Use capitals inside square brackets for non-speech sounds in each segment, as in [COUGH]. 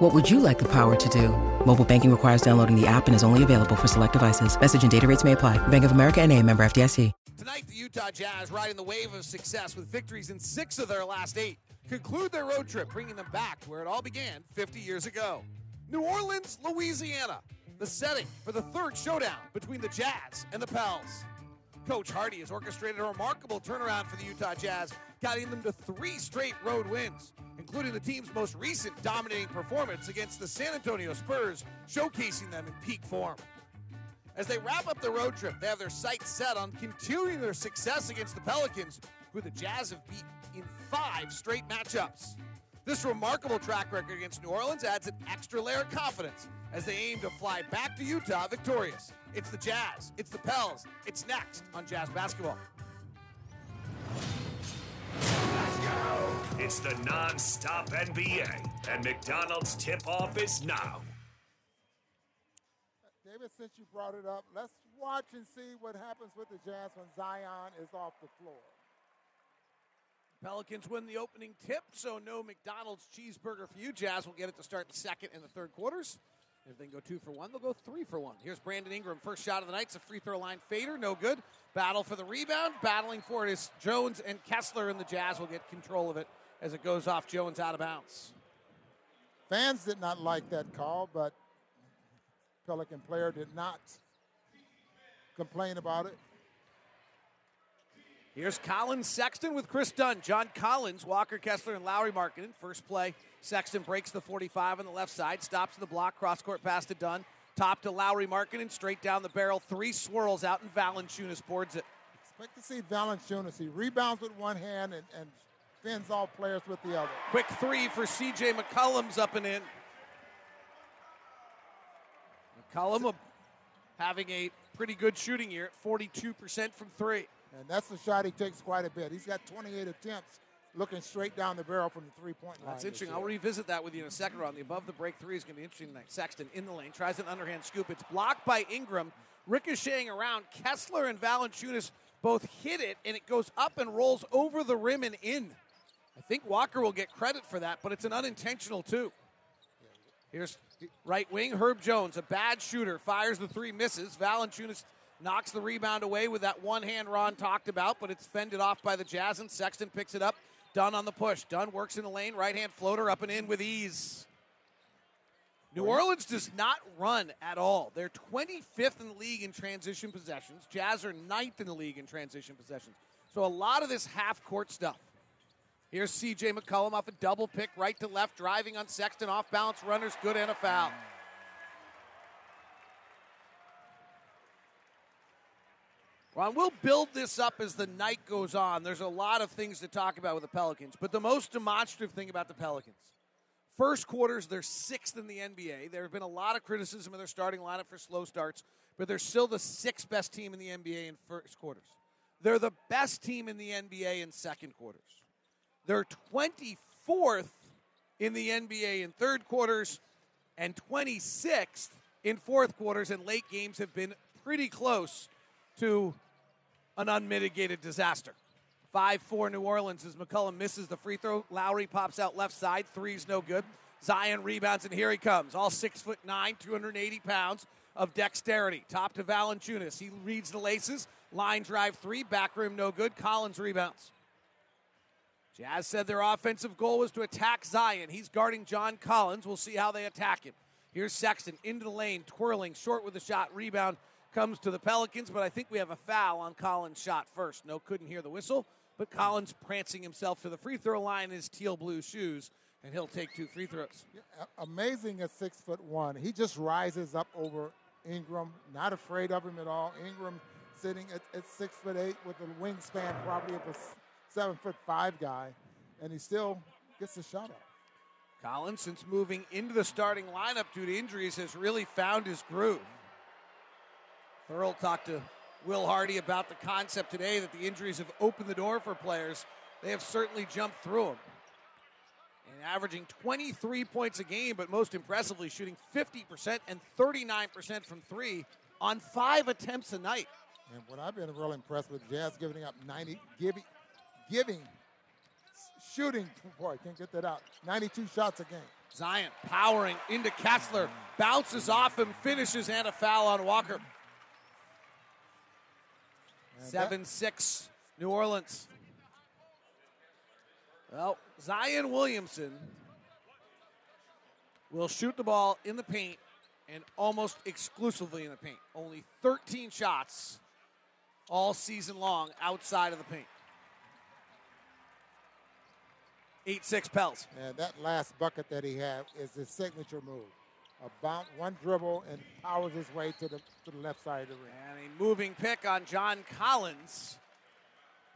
What would you like the power to do? Mobile banking requires downloading the app and is only available for select devices. Message and data rates may apply. Bank of America and a member FDIC. Tonight, the Utah Jazz riding the wave of success with victories in six of their last eight. Conclude their road trip, bringing them back to where it all began 50 years ago. New Orleans, Louisiana, the setting for the third showdown between the Jazz and the Pels. Coach Hardy has orchestrated a remarkable turnaround for the Utah Jazz, guiding them to three straight road wins, including the team's most recent dominating performance against the San Antonio Spurs, showcasing them in peak form. As they wrap up the road trip, they have their sights set on continuing their success against the Pelicans, who the Jazz have beat in five straight matchups. This remarkable track record against New Orleans adds an extra layer of confidence as they aim to fly back to Utah victorious. It's the Jazz, it's the Pels, it's next on Jazz Basketball. It's the non-stop NBA, and McDonald's tip-off is now. Uh, David, since you brought it up, let's watch and see what happens with the Jazz when Zion is off the floor. Pelicans win the opening tip, so no McDonald's cheeseburger for you. Jazz will get it to start the second and the third quarters. If they can go two for one, they'll go three for one. Here's Brandon Ingram, first shot of the night. It's a free throw line fader, no good. Battle for the rebound. Battling for it is Jones and Kessler, and the Jazz will get control of it as it goes off Jones out of bounds. Fans did not like that call, but Pelican player did not complain about it. Here's Collins Sexton with Kris Dunn. John Collins, Walker Kessler, and Lauri Markkanen. First play, Sexton breaks the 45 on the left side, stops the block, cross court pass to Dunn. Top to Lauri Markkanen, straight down the barrel. Three swirls out, and Valanciunas boards it. Expect to see Valanciunas. He rebounds with one hand and, and fends off players with the other. Quick three for C.J. McCollum's up and in. McCollum having a pretty good shooting year at 42% from three. And that's the shot he takes quite a bit. He's got 28 attempts looking straight down the barrel from the three point line. That's interesting. I'll revisit that with you in a second round. The above the break three is going to be interesting tonight. Sexton in the lane, tries an underhand scoop. It's blocked by Ingram, ricocheting around. Kessler and Valanciunas both hit it, and it goes up and rolls over the rim and in. I think Walker will get credit for that, but it's an unintentional too. Here's right wing Herb Jones, a bad shooter, fires the three, misses. Valanciunas knocks the rebound away with that one hand Ron talked about, but it's fended off by the Jazz, and Sexton picks it up. Dunn on the push. Dunn works in the lane, right hand floater up and in with ease. New Orleans does not run at all. They're 25th in the league in transition possessions. Jazz are ninth in the league in transition possessions. So a lot of this half court stuff. Here's CJ McCollum off a double pick, right to left, driving on Sexton, off balance runners, good and a foul. Ron, we'll build this up as the night goes on. There's a lot of things to talk about with the Pelicans, but the most demonstrative thing about the Pelicans first quarters, they're sixth in the NBA. There have been a lot of criticism of their starting lineup for slow starts, but they're still the sixth best team in the NBA in first quarters. They're the best team in the NBA in second quarters. They're 24th in the NBA in third quarters and 26th in fourth quarters, and late games have been pretty close to an unmitigated disaster. 5 4 New Orleans as McCollum misses the free throw. Lauri pops out left side. Three's no good. Zion rebounds, and here he comes. All six foot nine, 280 pounds of dexterity. Top to Valanciunas. He reads the laces. Line drive three. Back room no good. Collins rebounds. Jazz said their offensive goal was to attack Zion. He's guarding John Collins. We'll see how they attack him. Here's Sexton into the lane, twirling, short with the shot. Rebound comes to the Pelicans, but I think we have a foul on Collins' shot first. No, couldn't hear the whistle, but Collins prancing himself to the free throw line in his teal blue shoes, and he'll take two free throws. Amazing at six foot one. He just rises up over Ingram, not afraid of him at all. Ingram sitting at, at six foot eight with a wingspan probably of a seven foot five guy, and he still gets the shot up. Collins, since moving into the starting lineup due to injuries, has really found his groove. Thurl talked to Will Hardy about the concept today that the injuries have opened the door for players. They have certainly jumped through them. And averaging 23 points a game, but most impressively, shooting 50% and 39% from three on five attempts a night. And what I've been real impressed with, Jazz giving up 90, giving, giving, shooting, [LAUGHS] boy, can't get that out, 92 shots a game. Zion powering into Kessler, bounces off him, finishes, and a foul on Walker. 7 6, New Orleans. Well, Zion Williamson will shoot the ball in the paint and almost exclusively in the paint. Only 13 shots all season long outside of the paint. 8 6 Pels. And that last bucket that he had is his signature move. About one dribble and powers his way to the to the left side of the ring. And a moving pick on John Collins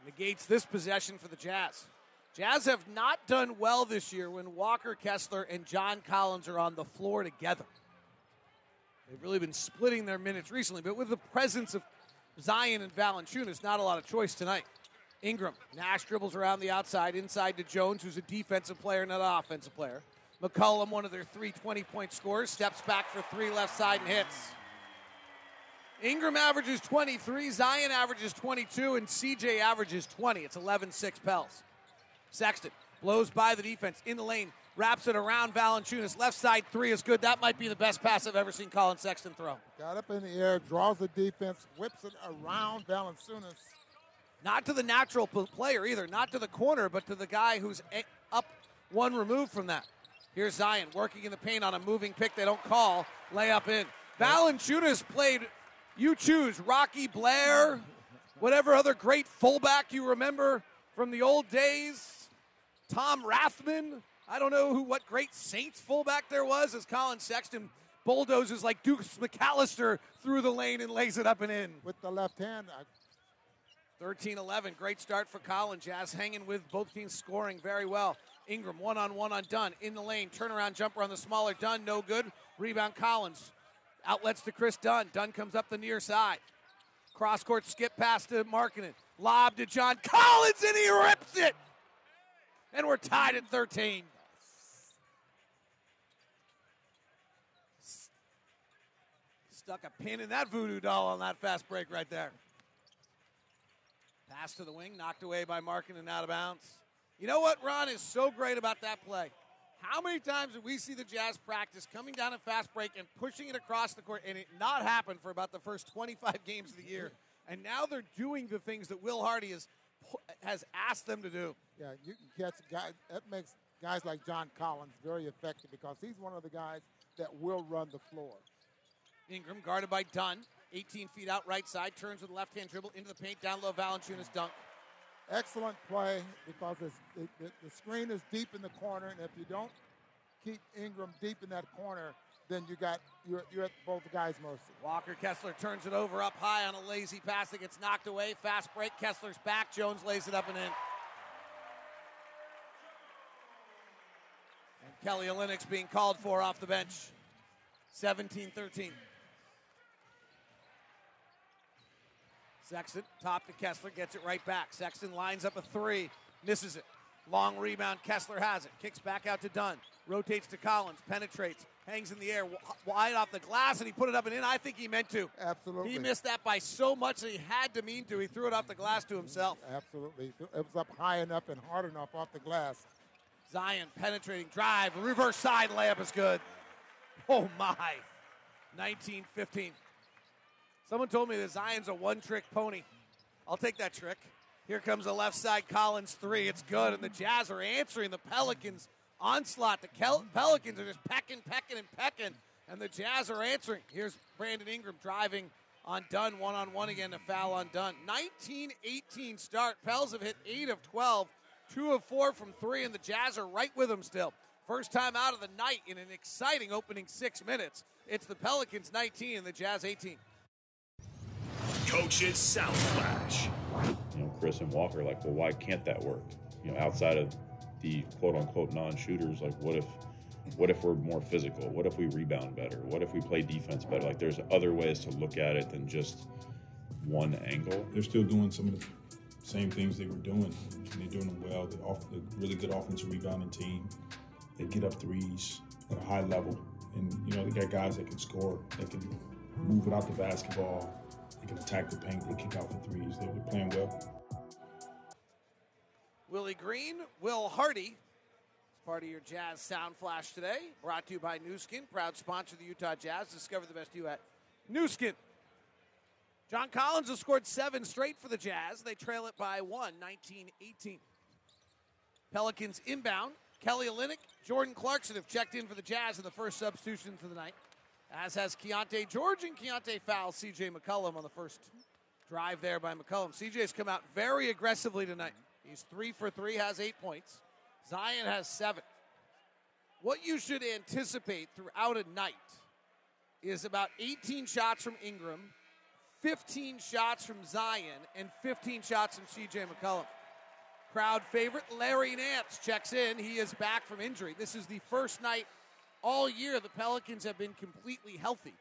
negates this possession for the Jazz. Jazz have not done well this year when Walker Kessler and John Collins are on the floor together. They've really been splitting their minutes recently, but with the presence of Zion and Valanciunas, not a lot of choice tonight. Ingram, Nash dribbles around the outside, inside to Jones, who's a defensive player, not an offensive player. McCollum, one of their three 20 point scorers, steps back for three left side and hits. Ingram averages 23, Zion averages 22, and CJ averages 20. It's 11 6 Pels. Sexton blows by the defense in the lane, wraps it around Valanciunas. Left side three is good. That might be the best pass I've ever seen Collin Sexton throw. Got up in the air, draws the defense, whips it around Valanciunas. Not to the natural player either, not to the corner, but to the guy who's up one remove from that. Here's Zion working in the paint on a moving pick they don't call. Layup in. Valanciunas played, you choose, Rocky Bleier, whatever other great fullback you remember from the old days. Tom Rathman. I don't know who what great Saints fullback there was as Collin Sexton bulldozes like Deuce McAllister through the lane and lays it up and in. With the left hand. 13 11. Great start for Collin. Jazz hanging with both teams scoring very well. Ingram one on one on Dunn in the lane. Turnaround jumper on the smaller Dunn. No good. Rebound Collins. Outlets to Kris Dunn. Dunn comes up the near side. Cross court skip pass to Markkanen. Lob to John Collins and he rips it and we're tied at 13. Stuck a pin in that voodoo doll on that fast break right there. Pass to the wing, knocked away by Markin and out of bounds. You know what, Ron, is so great about that play? How many times did we see the Jazz practice coming down a fast break and pushing it across the court and it not happen for about the first 25 [LAUGHS] games of the year? And now they're doing the things that Will Hardy has has asked them to do. Yeah, you can catch guys. That makes guys like John Collins very effective because he's one of the guys that will run the floor. Ingram guarded by Dunn, 18 feet out right side, turns with left hand dribble into the paint, down low, Valanciunas dunk. Excellent play because the, the, the screen is deep in the corner, and if you don't keep Ingram deep in that corner, then you got you're, you're at both guys' mercy. Walker Kessler turns it over up high on a lazy pass that gets knocked away. Fast break. Kessler's back. Jones lays it up and in. And Kelly Olynyk's being called for off the bench. 17-13. Sexton, top to Kessler, gets it right back. Sexton lines up a three, misses it. Long rebound, Kessler has it. Kicks back out to Dunn. Rotates to Collins, penetrates, hangs in the air, wide off the glass, and he put it up and in. I think he meant to. Absolutely. He missed that by so much that he had to mean to. He threw it off the glass to himself. Absolutely. It was up high enough and hard enough off the glass. Zion penetrating drive, reverse side layup is good. Oh my. 19 15. Someone told me that Zion's a one trick pony. I'll take that trick. Here comes the left side Collins three. It's good, and the Jazz are answering the Pelicans onslaught. The Kel- Pelicans are just pecking, pecking, and pecking, and the Jazz are answering. Here's Brandon Ingram driving on Dunn, one on one again, a foul on Dunn. 19 18 start. Pels have hit 8 of 12, 2 of 4 from 3, and the Jazz are right with them still. First time out of the night in an exciting opening six minutes. It's the Pelicans 19 and the Jazz 18. Coach's South Flash. You know, Kris and Walker, like, well, why can't that work? You know, outside of the quote unquote non shooters, like, what if. What if we're more physical? What if we rebound better? What if we play defense better? Like, there's other ways to look at it than just one angle. They're still doing some of the same things they were doing, and they're doing them well. They're, off, they're really good offensive rebounding team. They get up threes at a high level, and you know they got guys that can score, that can move without the basketball, they can attack the paint, they kick out for threes. They're, playing well. Willie Green, Will Hardy. It's part of your Jazz Sound Flash today. Brought to you by Nu Skin, proud sponsor of the Utah Jazz. Discover the best you at Nu Skin. John Collins has scored seven straight for the Jazz. They trail it by one, 19 18. Pelicans inbound. Kelly Olynyk, Jordan Clarkson have checked in for the Jazz in the first substitutions of the night, as has Keyonte George and Keyonte Foul, CJ McCollum on the first drive there by McCollum. CJ's come out very aggressively tonight. He's three for three, has eight points. Zion has seven. What you should anticipate throughout a night is about 18 shots from Ingram, 15 shots from Zion, and 15 shots from CJ McCollum. Crowd favorite Larry Nance checks in. He is back from injury. This is the first night all year the Pelicans have been completely healthy.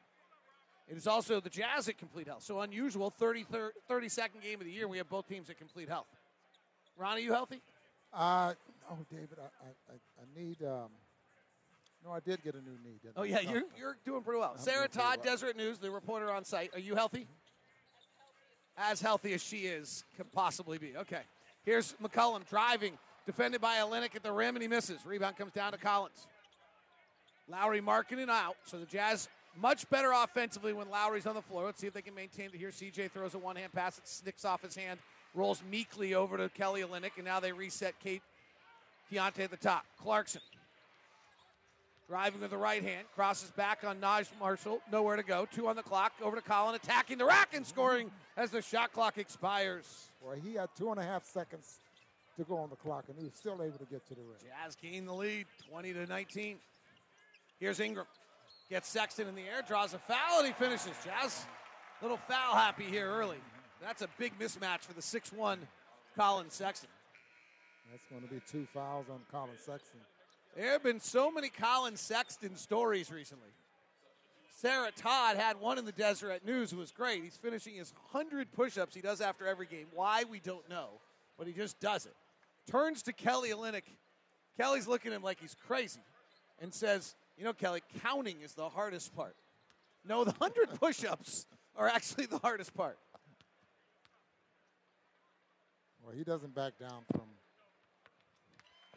It is also the Jazz at complete health. So unusual, 30, 32nd game of the year, we have both teams at complete health. Ron, are you healthy? Uh, oh, David, I, I, I need. Um, no, I did get a new knee. didn't oh yeah, you're you're doing pretty well. I'm Sarah Todd, well. Deseret News, the reporter on site. Are you healthy? As healthy as she is can possibly be. Okay. Here's McCollum driving, defended by Olynyk at the rim, and he misses. Rebound comes down to Collins. Lauri marking it out. So the Jazz much better offensively when Lauri's on the floor. Let's see if they can maintain it here. CJ throws a one hand pass. It snicks off his hand, rolls meekly over to Kelly Olynyk, and now they reset Kate Keyonte at the top. Clarkson driving with the right hand, crosses back on Naj Marshall. Nowhere to go. Two on the clock. Over to Collin, attacking the rack and scoring as the shot clock expires. Well, he had two and a half seconds to go on the clock, and he was still able to get to the rim. Jazz gain the lead, 20 to 19. Here's Ingram. Gets Sexton in the air, draws a foul, and he finishes. Jazz, little foul happy here early. That's a big mismatch for the 6 1 Collin Sexton. That's going to be two fouls on Collin Sexton. There have been so many Collin Sexton stories recently. Sarah Todd had one in the Deseret News who was great. He's finishing his 100 push ups he does after every game. Why, we don't know, but he just does it. Turns to Kelly Olynyk. Kelly's looking at him like he's crazy and says, You know, Kelly, counting is the hardest part. No, the 100 push ups are actually the hardest part. Well, he doesn't back down from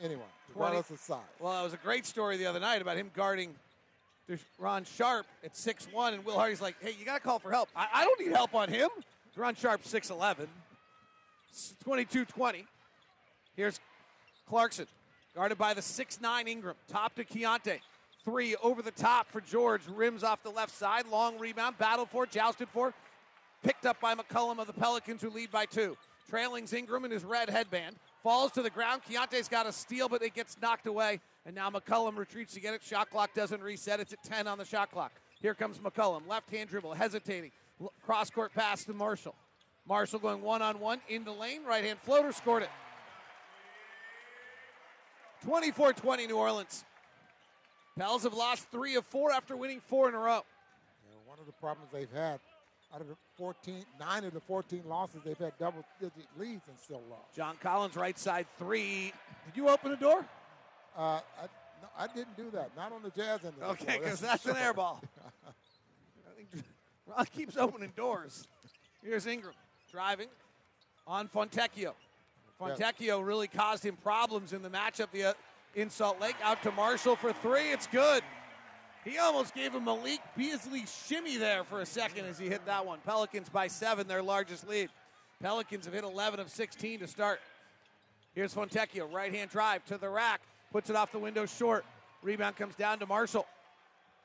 anyone, regardless of size. Well, it was a great story the other night about him guarding Ron Sharp at 6'1, and Will Hardy's like, hey, you got to call for help. I, I don't need help on him. Ron Sharp, 6'11, 22 20. Here's Clarkson, guarded by the 6'9 Ingram. Top to Keyonte. Three over the top for George. Rims off the left side. Long rebound. Battled for, jousted for. Picked up by McCollum of the Pelicans, who lead by two. Trailing's Ingram in his red headband. Falls to the ground. Keyonte's got a steal, but it gets knocked away. And now McCollum retreats to get it. Shot clock doesn't reset. It's at 10 on the shot clock. Here comes McCollum. Left hand dribble, hesitating. Cross court pass to Marshall. Marshall going one on one in the lane. Right hand floater scored it. 24 20 New Orleans. Pels have lost three of four after winning four in a row. Yeah, one of the problems they've had out of the 14, nine of the 14 losses, they've had double digit leads and still lost. John Collins, right side three. Did you open the door? Uh, I, no, I didn't do that. Not on the Jazz end. The Okay, because for that's an air ball. [LAUGHS] I think Ron keeps opening doors. Here's Ingram driving on Fontecchio. Fontecchio really caused him problems in the matchup the, in Salt Lake. Out to Marshall for three. It's good. He almost gave him a Malik Beasley shimmy there for a second as he hit that one. Pelicans by seven, their largest lead. Pelicans have hit 11 of 16 to start. Here's Fontecchio, right hand drive to the rack, puts it off the window short. Rebound comes down to Marshall.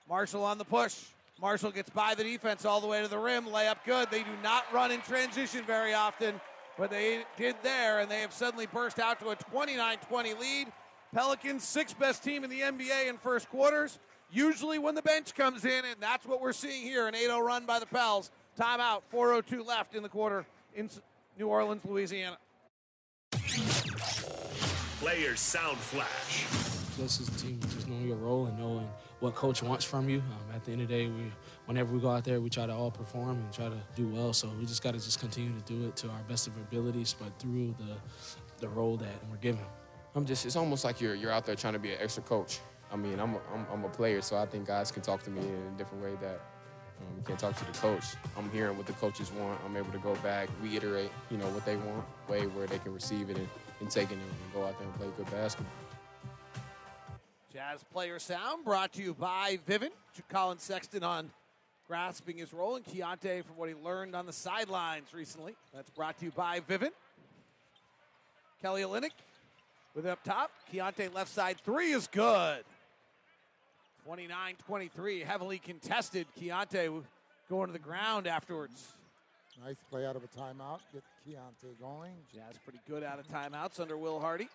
Marshall on the push. Marshall gets by the defense all the way to the rim. Layup good. They do not run in transition very often, but they did there, and they have suddenly burst out to a 29 20 lead. Pelicans, sixth best team in the NBA in first quarters. Usually when the bench comes in, and that's what we're seeing here an 8 0 run by the Pels. Timeout, 4.02 left in the quarter in New Orleans, Louisiana. Players Sound Flash. Plus, as a team, just knowing your role and knowing what coach wants from you. Um, at the end of the day, we whenever we go out there, we try to all perform and try to do well. So we just got to just continue to do it to our best of our abilities, but through the the role that we're given. I'm just it's almost like you're you're out there trying to be an extra coach. I mean, I'm a, I'm, I'm a player, so I think guys can talk to me in a different way that um, can't talk to the coach. I'm hearing what the coaches want. I'm able to go back, reiterate, you know, what they want, way where they can receive it and, and take it and go out there and play good basketball. Jazz player sound brought to you by Vivint. Collin Sexton on grasping his role, and Keyonte from what he learned on the sidelines recently. That's brought to you by Vivint. Kelly Olynyk with it up top. Keyonte left side three is good. 29 23, heavily contested. Keyonte going to the ground afterwards. Nice play out of a timeout. Get Keyonte going. Jazz pretty good out of timeouts under Will Hardy.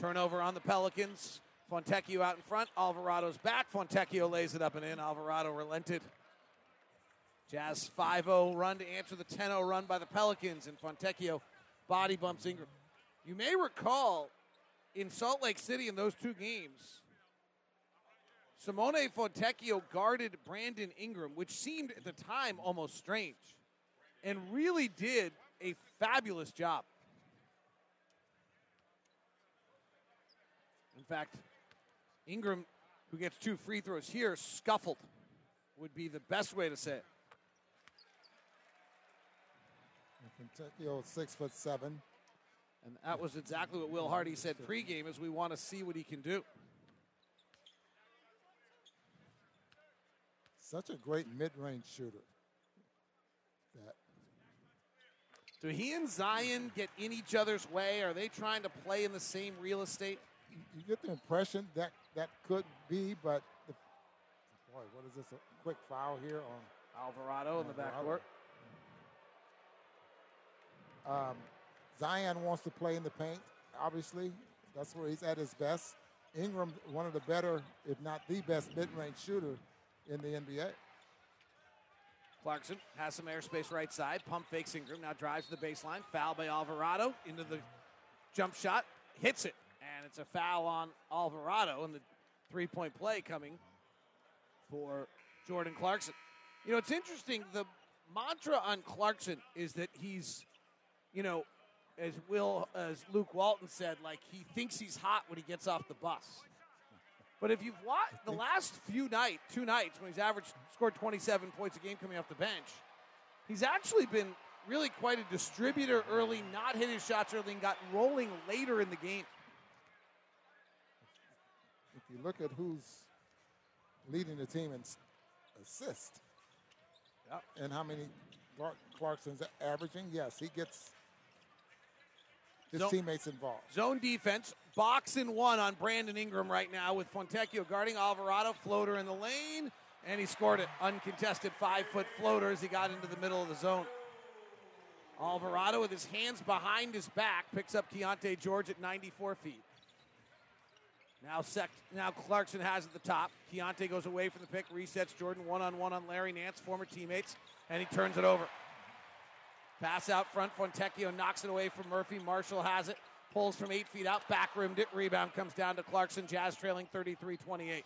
Turnover on the Pelicans. Fontecchio out in front. Alvarado's back. Fontecchio lays it up and in. Alvarado relented. Jazz 5 0 run to answer the 10 0 run by the Pelicans, and Fontecchio body bumps Ingram. You may recall in Salt Lake City in those two games, Simone Fontecchio guarded Brandon Ingram, which seemed at the time almost strange, and really did a fabulous job. In fact, Ingram, who gets two free throws here, scuffled, would be the best way to say it. Fontecchio, six foot seven. And that was exactly what Will Hardy said pregame is we want to see what he can do. Such a great mid-range shooter. That Do he and Zion get in each other's way? Are they trying to play in the same real estate? you get the impression that that could be, but the, boy, what is this? A quick foul here on Alvarado in the Alvarado. backcourt. Um, Zion wants to play in the paint. Obviously, that's where he's at his best. Ingram, one of the better, if not the best, mid-range shooter in the NBA. Clarkson has some airspace right side. Pump fakes Ingram. Now drives to the baseline. Foul by Alvarado into the jump shot. Hits it. And it's a foul on Alvarado. And the three point play coming for Jordan Clarkson. You know, it's interesting. The mantra on Clarkson is that he's, you know, as Will, as Luke Walton said, like he thinks he's hot when he gets off the bus. But if you've watched the last few nights, two nights, when he's averaged scored 27 points a game coming off the bench, he's actually been really quite a distributor early, not hit his shots early, and got rolling later in the game. If you look at who's leading the team in s- assists and how many Clark- Clarkson's averaging, yes, he gets his So- teammates involved. Zone defense, box and one on Brandon Ingram right now with Fontecchio guarding Alvarado, floater in the lane, and he scored it. Uncontested five foot floater as he got into the middle of the zone. Alvarado with his hands behind his back picks up Keyonte George at 94 feet. Now, sec- now Clarkson has at the top. Keyonte goes away from the pick, resets Jordan one on one on Larry Nance, former teammates, and he turns it over. Pass out front. Fontecchio knocks it away from Murphy. Marshall has it. Pulls from eight feet out. Back rimmed it. Rebound comes down to Clarkson. Jazz trailing 33 28.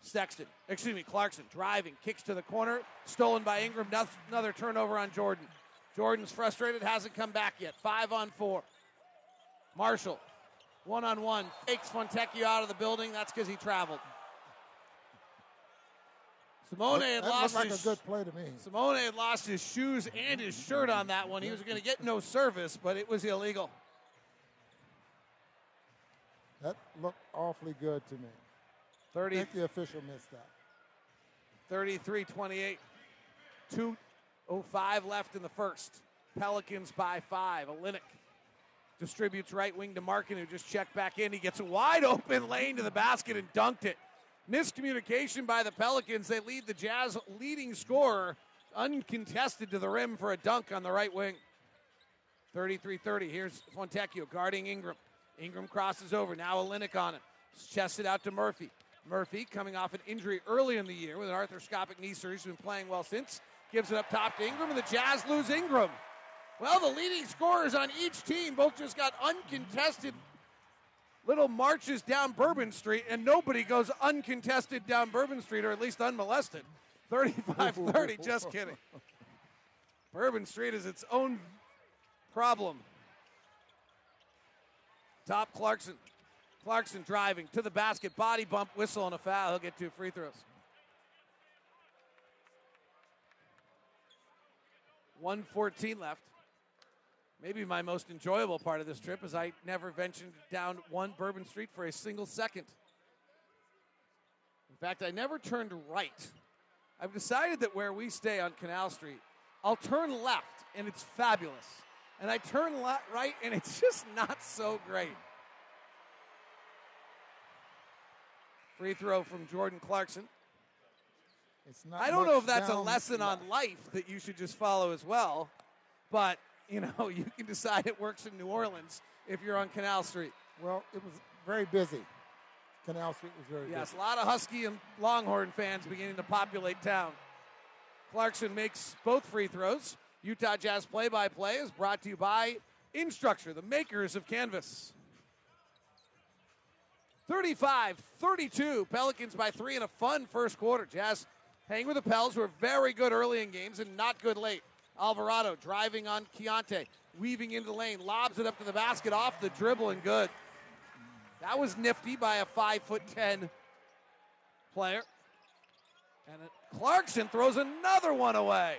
Sexton, excuse me, Clarkson driving, kicks to the corner. Stolen by Ingram. Noth- Another turnover on Jordan. Jordan's frustrated, hasn't come back yet. Five on four. Marshall, one on one, fakes Fontecchio out of the building. That's because he traveled. Simone had that lost like his a good play to me. Simone had lost his shoes and his shirt on that one. He was going to get no service, but it was illegal. That looked awfully good to me. I 30, think the official missed that. 33 28. 2.05 left in the first. Pelicans by five. Olynyk distributes right wing to Markin, who just checked back in. He gets a wide open lane to the basket and dunked it. Miscommunication by the Pelicans. They lead the Jazz leading scorer uncontested to the rim for a dunk on the right wing. 33 30. Here's Fontecchio guarding Ingram. Ingram crosses over. Now Olynyk on it. Chests it out to Murphy. Murphy coming off an injury early in the year with an arthroscopic knee surgery. He's been playing well since. Gives it up top to Ingram, and the Jazz lose Ingram. Well, the leading scorers on each team both just got uncontested little marches down Bourbon Street, and nobody goes uncontested down Bourbon Street, or at least unmolested. 35 30, [LAUGHS] just kidding. Bourbon Street is its own problem. Top Clarkson. Clarkson driving to the basket, body bump, whistle, and a foul. He'll get two free throws. 114 left. Maybe my most enjoyable part of this trip is I never ventured down one Bourbon Street for a single second. In fact, I never turned right. I've decided that where we stay on Canal Street, I'll turn left, and it's fabulous. And I turn left, right, and it's [LAUGHS] just not so great. Free throw from Jordan Clarkson. It's not I don't know if that's a lesson on life that you should just follow as well, but you know [LAUGHS] you can decide it works in New Orleans if you're on Canal Street. Well, it was very busy. Canal Street was very Yes, busy. a lot of Husky and Longhorn fans beginning to populate town. Clarkson makes both free throws. Utah Jazz play-by-play is brought to you by Instructure, the makers of Canvas. 35-32, Pelicans by three in a fun first quarter. Jazz hang with the Pels, who are very good early in games and not good late. Alvarado driving on Keyonte, weaving into the lane, lobs it up to the basket, off the dribble and good. That was nifty by a five foot ten player. And Clarkson throws another one away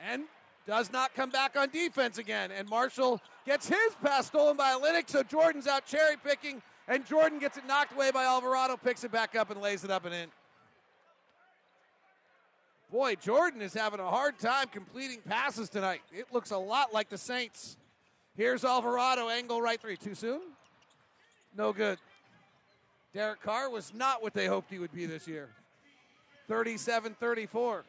and does not come back on defense again. And Marshall gets his pass stolen by Linux, so Jordan's out cherry picking, and Jordan gets it knocked away by Alvarado, picks it back up and lays it up and in. Boy, Jordan is having a hard time completing passes tonight. It looks a lot like the Saints. Here's Alvarado, angle right three. Too soon? No good. Derek Carr was not what they hoped he would be this year. 37 34.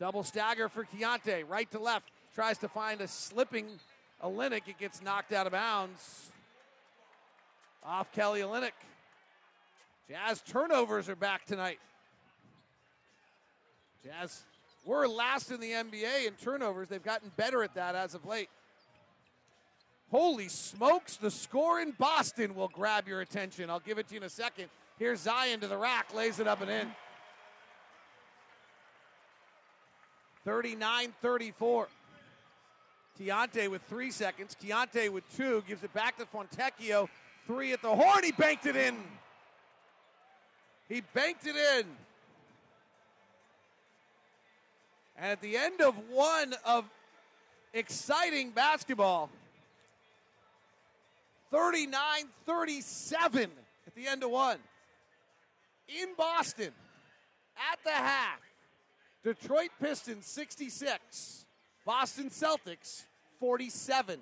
Double stagger for Keyonte, right to left. Tries to find a slipping Olynyk. It gets knocked out of bounds. Off Kelly Olynyk. Jazz turnovers are back tonight. Jazz were last in the NBA in turnovers. They've gotten better at that as of late. Holy smokes, the score in Boston will grab your attention. I'll give it to you in a second. Here's Zion to the rack, lays it up and in. 39 34. Keyonte with three seconds. Keyonte with two gives it back to Fontecchio. Three at the horn. He banked it in. He banked it in. And at the end of one of exciting basketball, 39 37 at the end of one. In Boston, at the half, Detroit Pistons 66, Boston Celtics 47.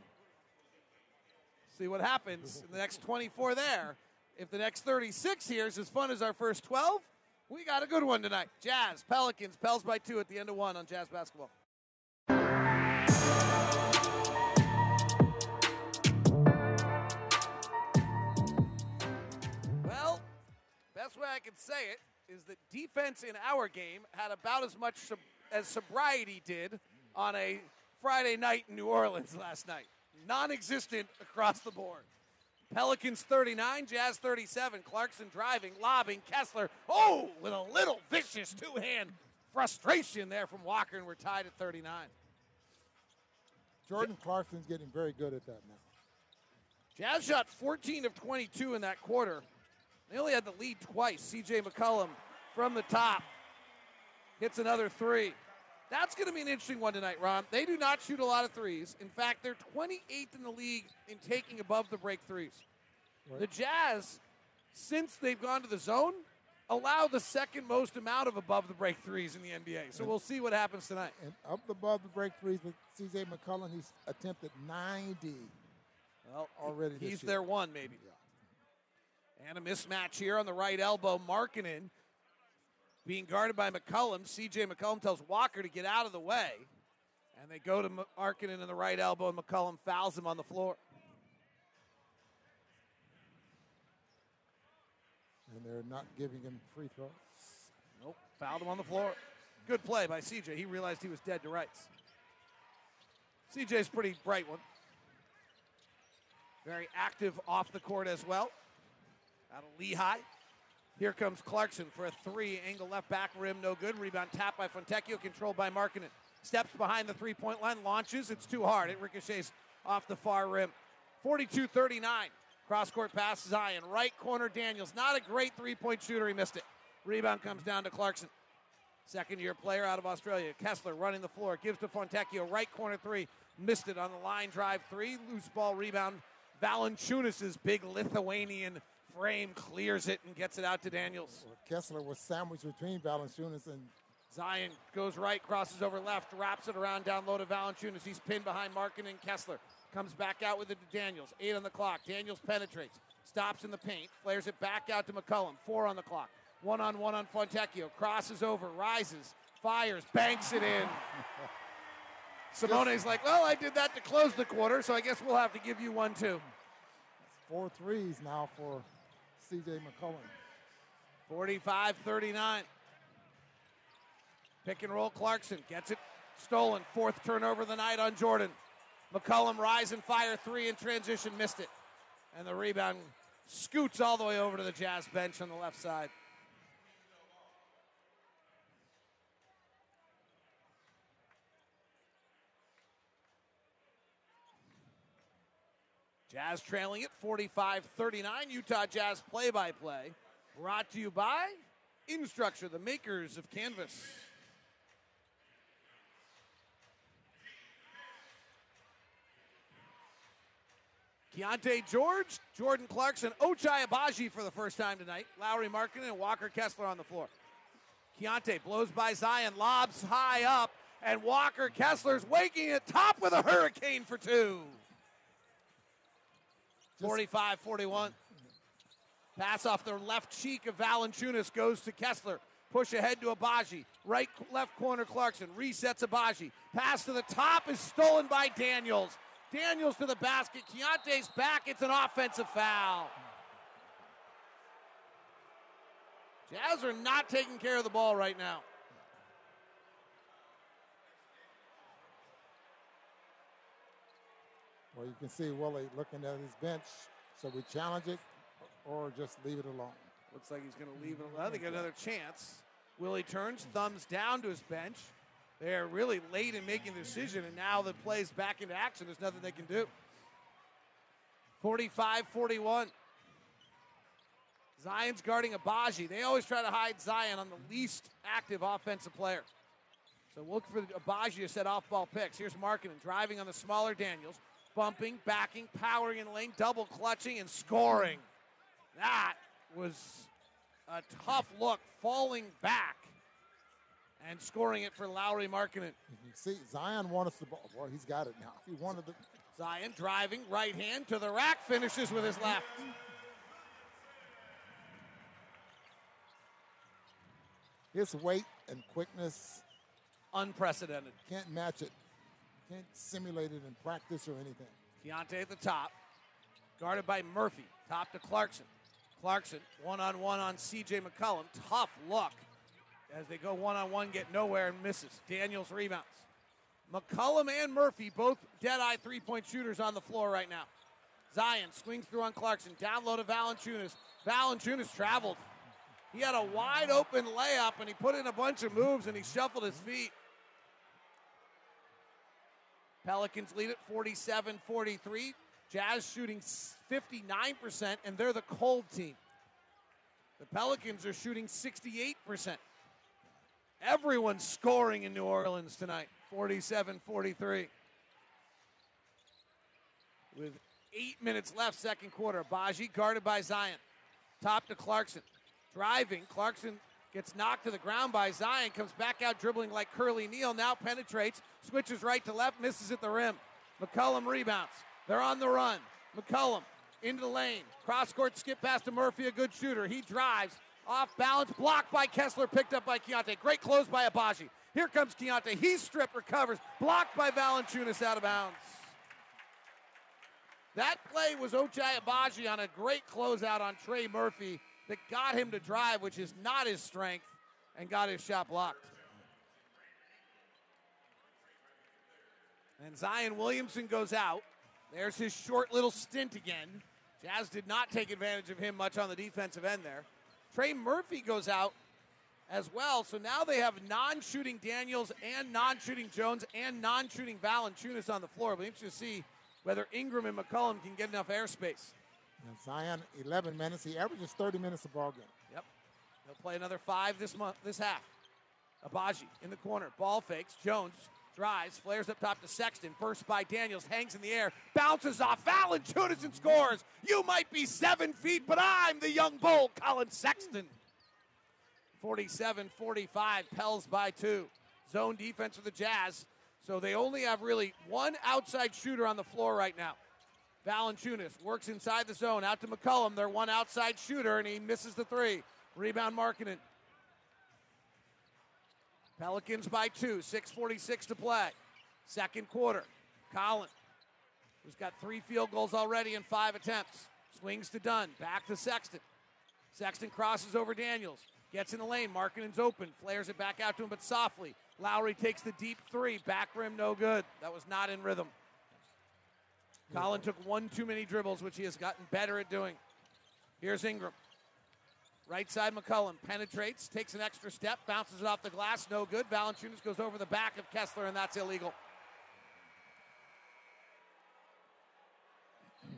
See what happens in the next 24 there. If the next 36 here is as fun as our first 12, we got a good one tonight. Jazz, Pelicans, Pels by two at the end of one on Jazz basketball. Well, best way I can say it is that defense in our game had about as much sob- as sobriety did on a Friday night in New Orleans [LAUGHS] last night. Non existent across the board. Pelicans 39, Jazz 37. Clarkson driving, lobbing. Kessler, oh, with a little vicious two hand frustration there from Walker, and we're tied at 39. Jordan Clarkson's getting very good at that now. Jazz shot 14 of 22 in that quarter. They only had the lead twice. CJ McCollum from the top hits another three. That's going to be an interesting one tonight, Ron. They do not shoot a lot of threes. In fact, they're 28th in the league in taking above the break threes. The Jazz, since they've gone to the zone, allow the second most amount of above the break threes in the NBA. So we'll see what happens tonight. And up above the break threes with C.J. McCollum, he's attempted 90 Well, already. He's this year. their one, maybe. And a mismatch here on the right elbow. Markkanen being guarded by McCollum. CJ McCollum tells Walker to get out of the way. And they go to M- Markkanen in the right elbow, and McCollum fouls him on the floor. And they're not giving him free throws. Nope, fouled him on the floor. Good play by CJ. He realized he was dead to rights. CJ's pretty bright one. Very active off the court as well. Out of Lehigh. Here comes Clarkson for a three. Angle left back rim, no good. Rebound tapped by Fontecchio, controlled by Markkanen. Steps behind the three point line, launches. It's too hard. It ricochets off the far rim. 42 39. Cross court pass, Zion. Right corner, Daniels. Not a great three point shooter. He missed it. Rebound comes down to Clarkson. Second year player out of Australia. Kessler running the floor. Gives to Fontecchio. Right corner three. Missed it on the line drive three. Loose ball rebound. Valanciunas' big Lithuanian frame clears it and gets it out to Daniels. Well, Kessler was sandwiched between Valanciunas and Zion goes right, crosses over left, wraps it around down low to Valanciunas. He's pinned behind Markin and Kessler. Comes back out with it to Daniels. Eight on the clock. Daniels penetrates. Stops in the paint. Flares it back out to McCollum. Four on the clock. One on one on Fontecchio. Crosses over. Rises. Fires. Banks it in. [LAUGHS] Simone's like, well, I did that to close the quarter, so I guess we'll have to give you one too. four threes now for C.J. McCollum. 45 39. Pick and roll Clarkson gets it stolen. Fourth turnover of the night on Jordan. McCollum rise and fire three in transition, missed it. And the rebound scoots all the way over to the Jazz bench on the left side. Jazz trailing it 45 39. Utah Jazz play by play. Brought to you by Instructure, the makers of Canvas. Keyonte George, Jordan Clarkson, Ochai Agbaji for the first time tonight. Lauri Markkanen and Walker Kessler on the floor. Keyonte blows by Zion, lobs high up, and Walker Kessler's waking it top with a hurricane for two. 45 41. Pass off the left cheek of Valanciunas goes to Kessler. Push ahead to Agbaji. Right, left corner Clarkson. Resets Agbaji. Pass to the top is stolen by Daniels. Daniels to the basket. Keyonte's back. It's an offensive foul. Jazz are not taking care of the ball right now. Well, you can see Willie looking at his bench. So we challenge it or just leave it alone. Looks like he's going to leave it alone. They get another chance. Willie turns, thumbs down to his bench. They're really late in making the decision, and now the play's back into action. There's nothing they can do. 45 41. Zion's guarding Agbaji. They always try to hide Zion on the least active offensive player. So look for Agbaji to set off ball picks. Here's Markkanen driving on the smaller Daniels, bumping, backing, powering in the lane, double clutching, and scoring. That was a tough look, falling back and scoring it for Lauri Markkanen. You see, Zion wanted the ball. Well, he's got it now. He wanted the. Zion driving right hand to the rack, finishes with his left. His weight and quickness Unprecedented. can't match it. Can't simulate it in practice or anything. Keyonte at the top, guarded by Murphy. Top to Clarkson. Clarkson one on one on CJ McCollum. Tough luck as they go one on one, get nowhere and misses. Daniels rebounds. McCollum and Murphy, both dead eye three point shooters on the floor right now. Zion swings through on Clarkson. Down low to Valanciunas. Valanciunas traveled. He had a wide open layup and he put in a bunch of moves and he shuffled his feet. Pelicans lead it 47 43. Jazz shooting 59%, and they're the cold team. The Pelicans are shooting 68%. Everyone's scoring in New Orleans tonight 47 43. With eight minutes left, second quarter. Baji guarded by Zion. Top to Clarkson. Driving. Clarkson gets knocked to the ground by Zion. Comes back out dribbling like Curly Neal. Now penetrates. Switches right to left. Misses at the rim. McCollum rebounds. They're on the run. McCollum into the lane. Cross court skip pass to Murphy, a good shooter. He drives. Off balance. Blocked by Kessler. Picked up by Keyonte. Great close by Agbaji. Here comes Keyonte. He's stripped, recovers. Blocked by Valanciunas out of bounds. That play was Ochai Agbaji on a great closeout on Trey Murphy that got him to drive, which is not his strength, and got his shot blocked. And Zion Williamson goes out. There's his short little stint again. Jazz did not take advantage of him much on the defensive end there. Trey Murphy goes out as well. So now they have non-shooting Daniels and non-shooting Jones and non-shooting Valanciunas on the floor. Be interesting to see whether Ingram and McCollum can get enough airspace. And Zion, 11 minutes. He averages 30 minutes a ball game. Yep. They'll play another five this month, this half. Agbaji in the corner. Ball fakes. Jones drives, flares up top to Sexton. Burst by Daniels, hangs in the air, bounces off. Valanciunas and scores. You might be seven feet, but I'm the young bull, Collin Sexton. 47 45, Pels by two. Zone defense for the Jazz. So they only have really one outside shooter on the floor right now. Valanciunas works inside the zone, out to McCollum, their one outside shooter, and he misses the three. Rebound Markkanen. Pelicans by two, 6.46 to play. Second quarter. Collin, who's got three field goals already in five attempts, swings to Dunn, back to Sexton. Sexton crosses over Daniels, gets in the lane. Markkanen's open, flares it back out to him, but softly. Lauri takes the deep three, back rim, no good. That was not in rhythm. Collin took one too many dribbles, which he has gotten better at doing. Here's Ingram. Right side, McCollum penetrates, takes an extra step, bounces it off the glass, no good. Valanciunas goes over the back of Kessler, and that's illegal. [CLEARS THROAT]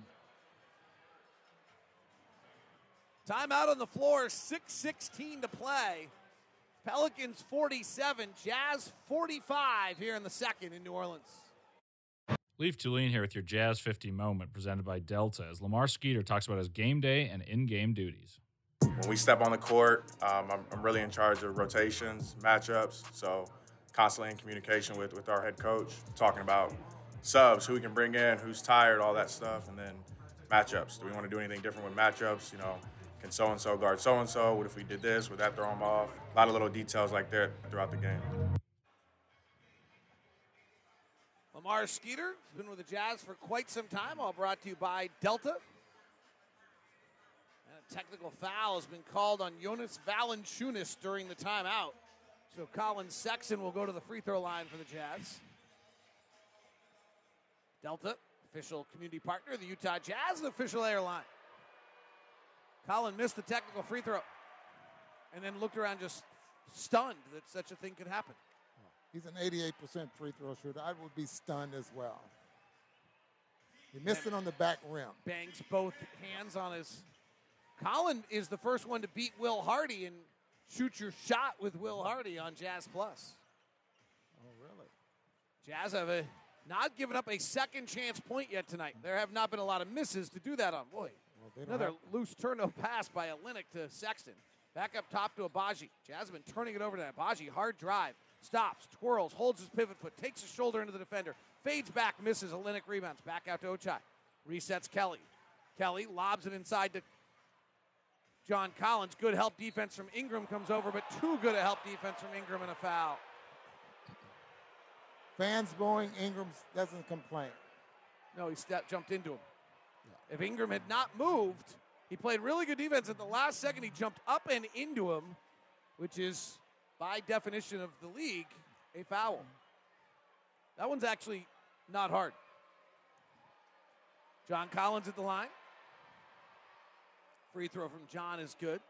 Timeout on the floor, 6.16 to play. Pelicans 47, Jazz 45 here in the second in New Orleans. Leaf Tulane here with your Jazz 50 moment presented by Delta as Lamar Skeeter talks about his game day and in game duties. When we step on the court, um, I'm, I'm, really in charge of rotations, matchups, so constantly in communication with, with our head coach, talking about subs, who we can bring in, who's tired, all that stuff, and then matchups. Do we want to do anything different with matchups? You know, can so and so guard so and so? What if we did this? Would that throw them off? A lot of little details like that throughout the game. Lamar Skeeter has been with the Jazz for quite some time, all brought to you by Delta. And a technical foul has been called on Jonas Valanciunas during the timeout. So Collin Sexton will go to the free throw line for the Jazz. Delta, official community partner, the Utah Jazz, the official airline. Collin missed the technical free throw and then looked around just stunned that such a thing could happen. He's an 88% free throw shooter. I would be stunned as well. He missed it on the back rim. Bangs both hands on his. Collin is the first one to beat Will Hardy and shoot your shot with Will Hardy on Jazz Plus. Oh, really? Jazz have a, not given up a second chance point yet tonight. There have not been a lot of misses to do that on. Boy, well, another have... loose turnover pass by Olynyk to Sexton. Back up top to Agbaji. Jazz have been turning it over to Agbaji. Hard drive stops, twirls, holds his pivot foot, takes his shoulder into the defender, fades back, misses. Olynyk rebounds. Back out to Ochai. Resets Kelly. Kelly lobs it inside to John Collins. Good help defense from Ingram comes over, but too good a help defense from Ingram and a foul. Fans booing, Ingram doesn't complain. No, he stepped, jumped into him. If Ingram had not moved, he played really good defense. At the last second, he jumped up and into him, which is by definition of the league, a foul. That one's actually not hard. John Collins at the line. Free throw from John is good.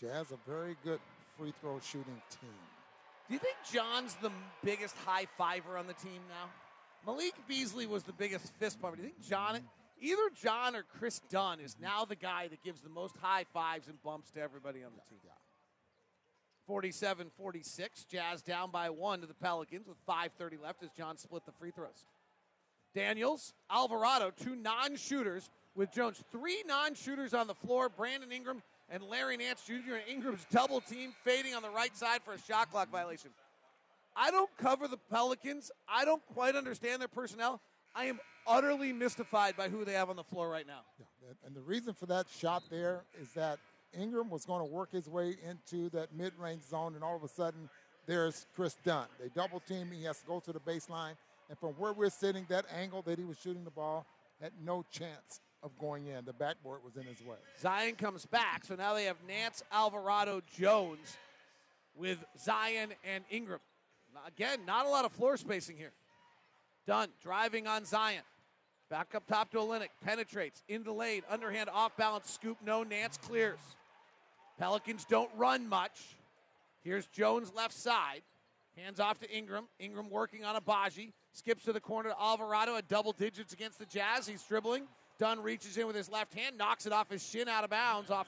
Jazz a very good free throw shooting team. Do you think John's the biggest high fiver on the team now? Malik Beasley was the biggest fist bumper. Do you think John either John or Kris Dunn is now the guy that gives the most high fives and bumps to everybody on the team. 47 46. Jazz down by one to the Pelicans with 5.30 left as John split the free throws. Daniels, Alvarado, two non shooters with Jones. Three non shooters on the floor Brandon Ingram and Larry Nance Jr. and Ingram's double team fading on the right side for a shot clock violation. I don't cover the Pelicans. I don't quite understand their personnel. I am utterly mystified by who they have on the floor right now. Yeah, and the reason for that shot there is that Ingram was going to work his way into that mid-range zone, and all of a sudden, there's Kris Dunn. They double team. He has to go to the baseline, and from where we're sitting, that angle that he was shooting the ball had no chance of going in. The backboard was in his way. Zion comes back, so now they have Nance, Alvarado, Jones. with Zion and Ingram. Again, not a lot of floor spacing here. Dunn driving on Zion. Back up top to Olynyk. Penetrates into the lane. Underhand off balance scoop. No. Nance clears. Pelicans don't run much. Here's Jones left side. Hands off to Ingram. Ingram working on Agbaji. Skips to the corner to Alvarado at double digits against the Jazz. He's dribbling. Dunn reaches in with his left hand, knocks it off his shin out of bounds, off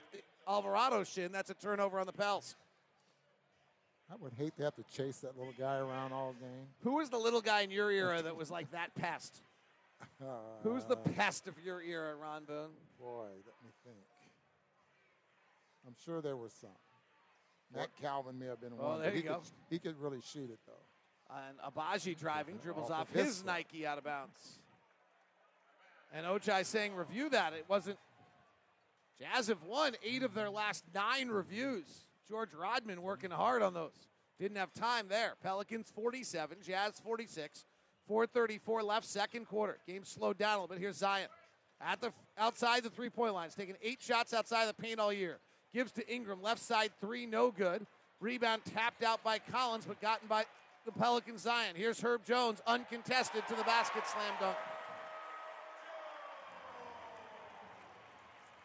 Alvarado's shin. That's a turnover on the Pels. I would hate to have to chase that little guy around all game. Who was the little guy in your era that was like that pest? Who's the pest of your era, Ron Boone? Boy, let me think. I'm sure there was some. Mack Calvin may have been oh, one. There you he go. Could, he could really shoot it though. And Agbaji driving dribbles off, off his Nike out of bounds. And Ochai saying review that. It wasn't. Jazz have won eight of their last nine reviews. George Rodman working hard on those. Didn't have time there. Pelicans 47, Jazz 46. 434 left, second quarter. Game slowed down a little bit. Here's Zion at the outside the three-point line. He's taken eight shots outside the paint all year. Gives to Ingram, left side three, no good. Rebound tapped out by Collins, but gotten by the Pelican Zion. Here's Herb Jones, uncontested to the basket, slam dunk.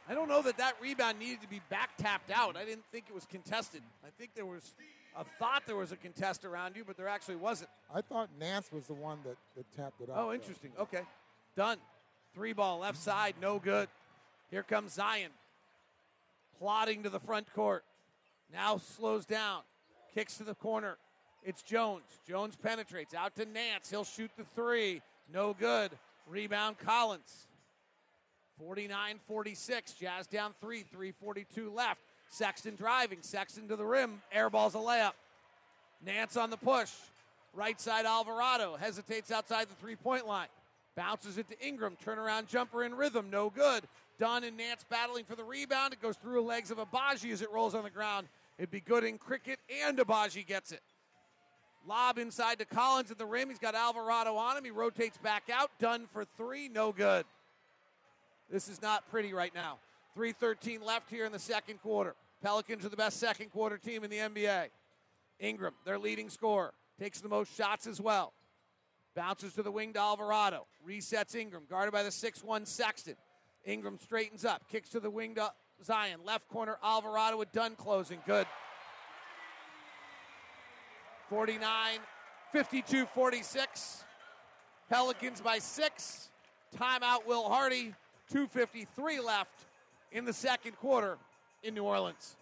I don't know that that rebound needed to be back tapped out. I didn't think it was contested. I think there was a thought there was a contest around you, but there actually wasn't. I thought Nance was the one that, that tapped it out. Oh, interesting. Though. Okay. Dunn. Three ball left side, no good. Here comes Zion. Plodding to the front court. Now slows down. Kicks to the corner. It's Jones. Jones penetrates out to Nance. He'll shoot the three. No good. Rebound Collins. 49 46. Jazz down three. 342 left. Sexton driving. Sexton to the rim. Airball's a layup. Nance on the push. Right side Alvarado hesitates outside the three point line. Bounces it to Ingram. Turnaround jumper in rhythm. No good. Dunn and Nance battling for the rebound. It goes through the legs of Agbaji as it rolls on the ground. It'd be good in cricket, and Agbaji gets it. Lob inside to Collins at the rim. He's got Alvarado on him. He rotates back out. Dunn for three. No good. This is not pretty right now. 3.13 left here in the second quarter. Pelicans are the best second quarter team in the NBA. Ingram, their leading scorer, takes the most shots as well. Bounces to the wing to Alvarado. Resets Ingram, guarded by the 6 1 Sexton. Ingram straightens up, kicks to the wing to Zion. Left corner, Alvarado with Dunn closing. Good. 49, 52 46. Pelicans by six. Timeout, Will Hardy. 2.53 left in the second quarter in New Orleans.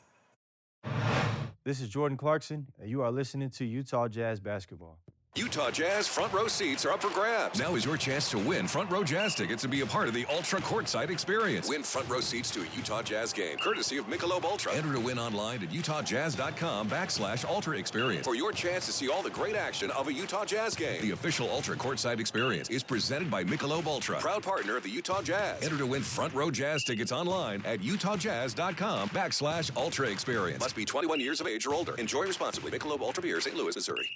This is Jordan Clarkson, and you are listening to Utah Jazz Basketball. Utah Jazz front row seats are up for grabs. Now is your chance to win front row Jazz tickets and be a part of the Ultra Courtside experience. Win front row seats to a Utah Jazz game, courtesy of Michelob Ultra. Enter to win online at utahjazz.com backslash Ultra Experience for your chance to see all the great action of a Utah Jazz game. The official Ultra Courtside experience is presented by Michelob Ultra, proud partner of the Utah Jazz. Enter to win front row Jazz tickets online at utahjazz.com backslash Ultra Experience. Must be 21 years of age or older. Enjoy responsibly. Michelob Ultra Beer, St. Louis, Missouri.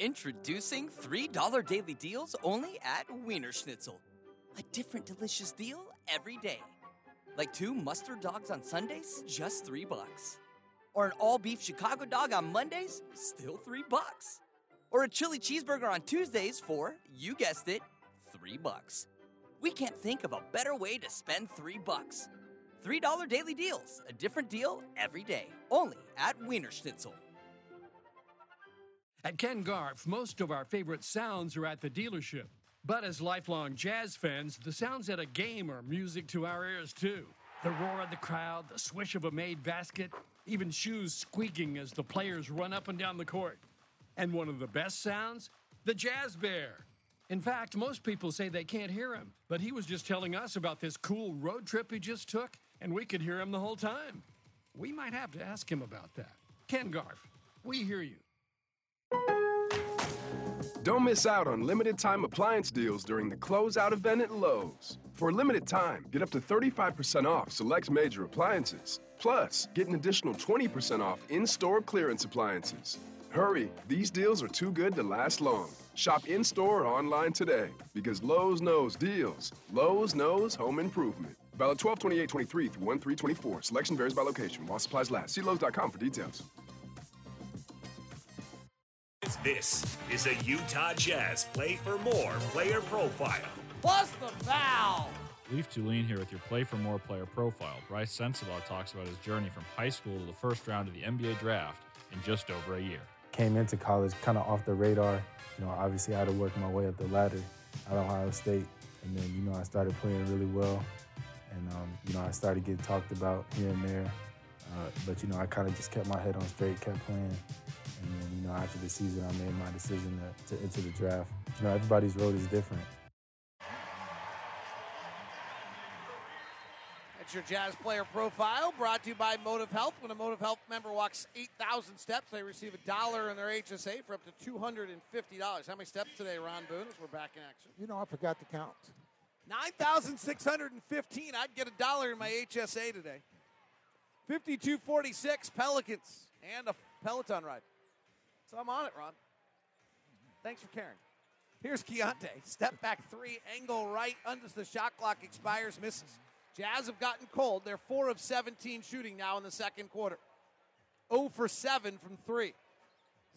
Introducing $3 daily deals only at Wiener Schnitzel. A different delicious deal every day. Like two mustard dogs on Sundays, just three bucks. Or an all beef Chicago dog on Mondays, still three bucks. Or a chili cheeseburger on Tuesdays for, you guessed it, three bucks. We can't think of a better way to spend three bucks. $3 daily deals, a different deal every day, only at Wiener Schnitzel. At Ken Garff, most of our favorite sounds are at the dealership. But as lifelong jazz fans, the sounds at a game are music to our ears too. The roar of the crowd, the swish of a made basket, even shoes squeaking as the players run up and down the court. And one of the best sounds? The Jazz Bear. In fact, most people say they can't hear him, but he was just telling us about this cool road trip he just took, and we could hear him the whole time. We might have to ask him about that. Ken Garff, we hear you. Don't miss out on limited time appliance deals during the closeout event at Lowe's. For a limited time, get up to 35% off select major appliances. Plus, get an additional 20% off in store clearance appliances. Hurry, these deals are too good to last long. Shop in store or online today because Lowe's knows deals. Lowe's knows home improvement. Valid 12 28 23 through 1 3 24. Selection varies by location while supplies last. See Lowe's.com for details. This is a Utah Jazz Play for More player profile. Plus the foul. Leaf Tulane here with your Play for More player profile. Brice Sensabaugh talks about his journey from high school to the first round of the NBA draft in just over a year. Came into college kind of off the radar. You know, obviously I had to work my way up the ladder at Ohio State. And then, you know, I started playing really well. And, um, you know, I started getting talked about here and there. Uh, but, you know, I kind of just kept my head on straight, kept playing. And then, you know, after the season, I made my decision to, to enter the draft. You know, everybody's road is different. That's your Jazz player profile brought to you by Motive Health. When a Motive Health member walks 8,000 steps, they receive a dollar in their HSA for up to $250. How many steps today, Ron Boone, as we're back in action? You know, I forgot to count. 9,615. I'd get a dollar in my HSA today. 5246 Pelicans and a Peloton ride. So I'm on it, Ron. Thanks for caring. Here's Keyonte. Step back three, angle right, under the shot clock expires, misses. Jazz have gotten cold. They're 4 of 17 shooting now in the second quarter. 0 for 7 from 3.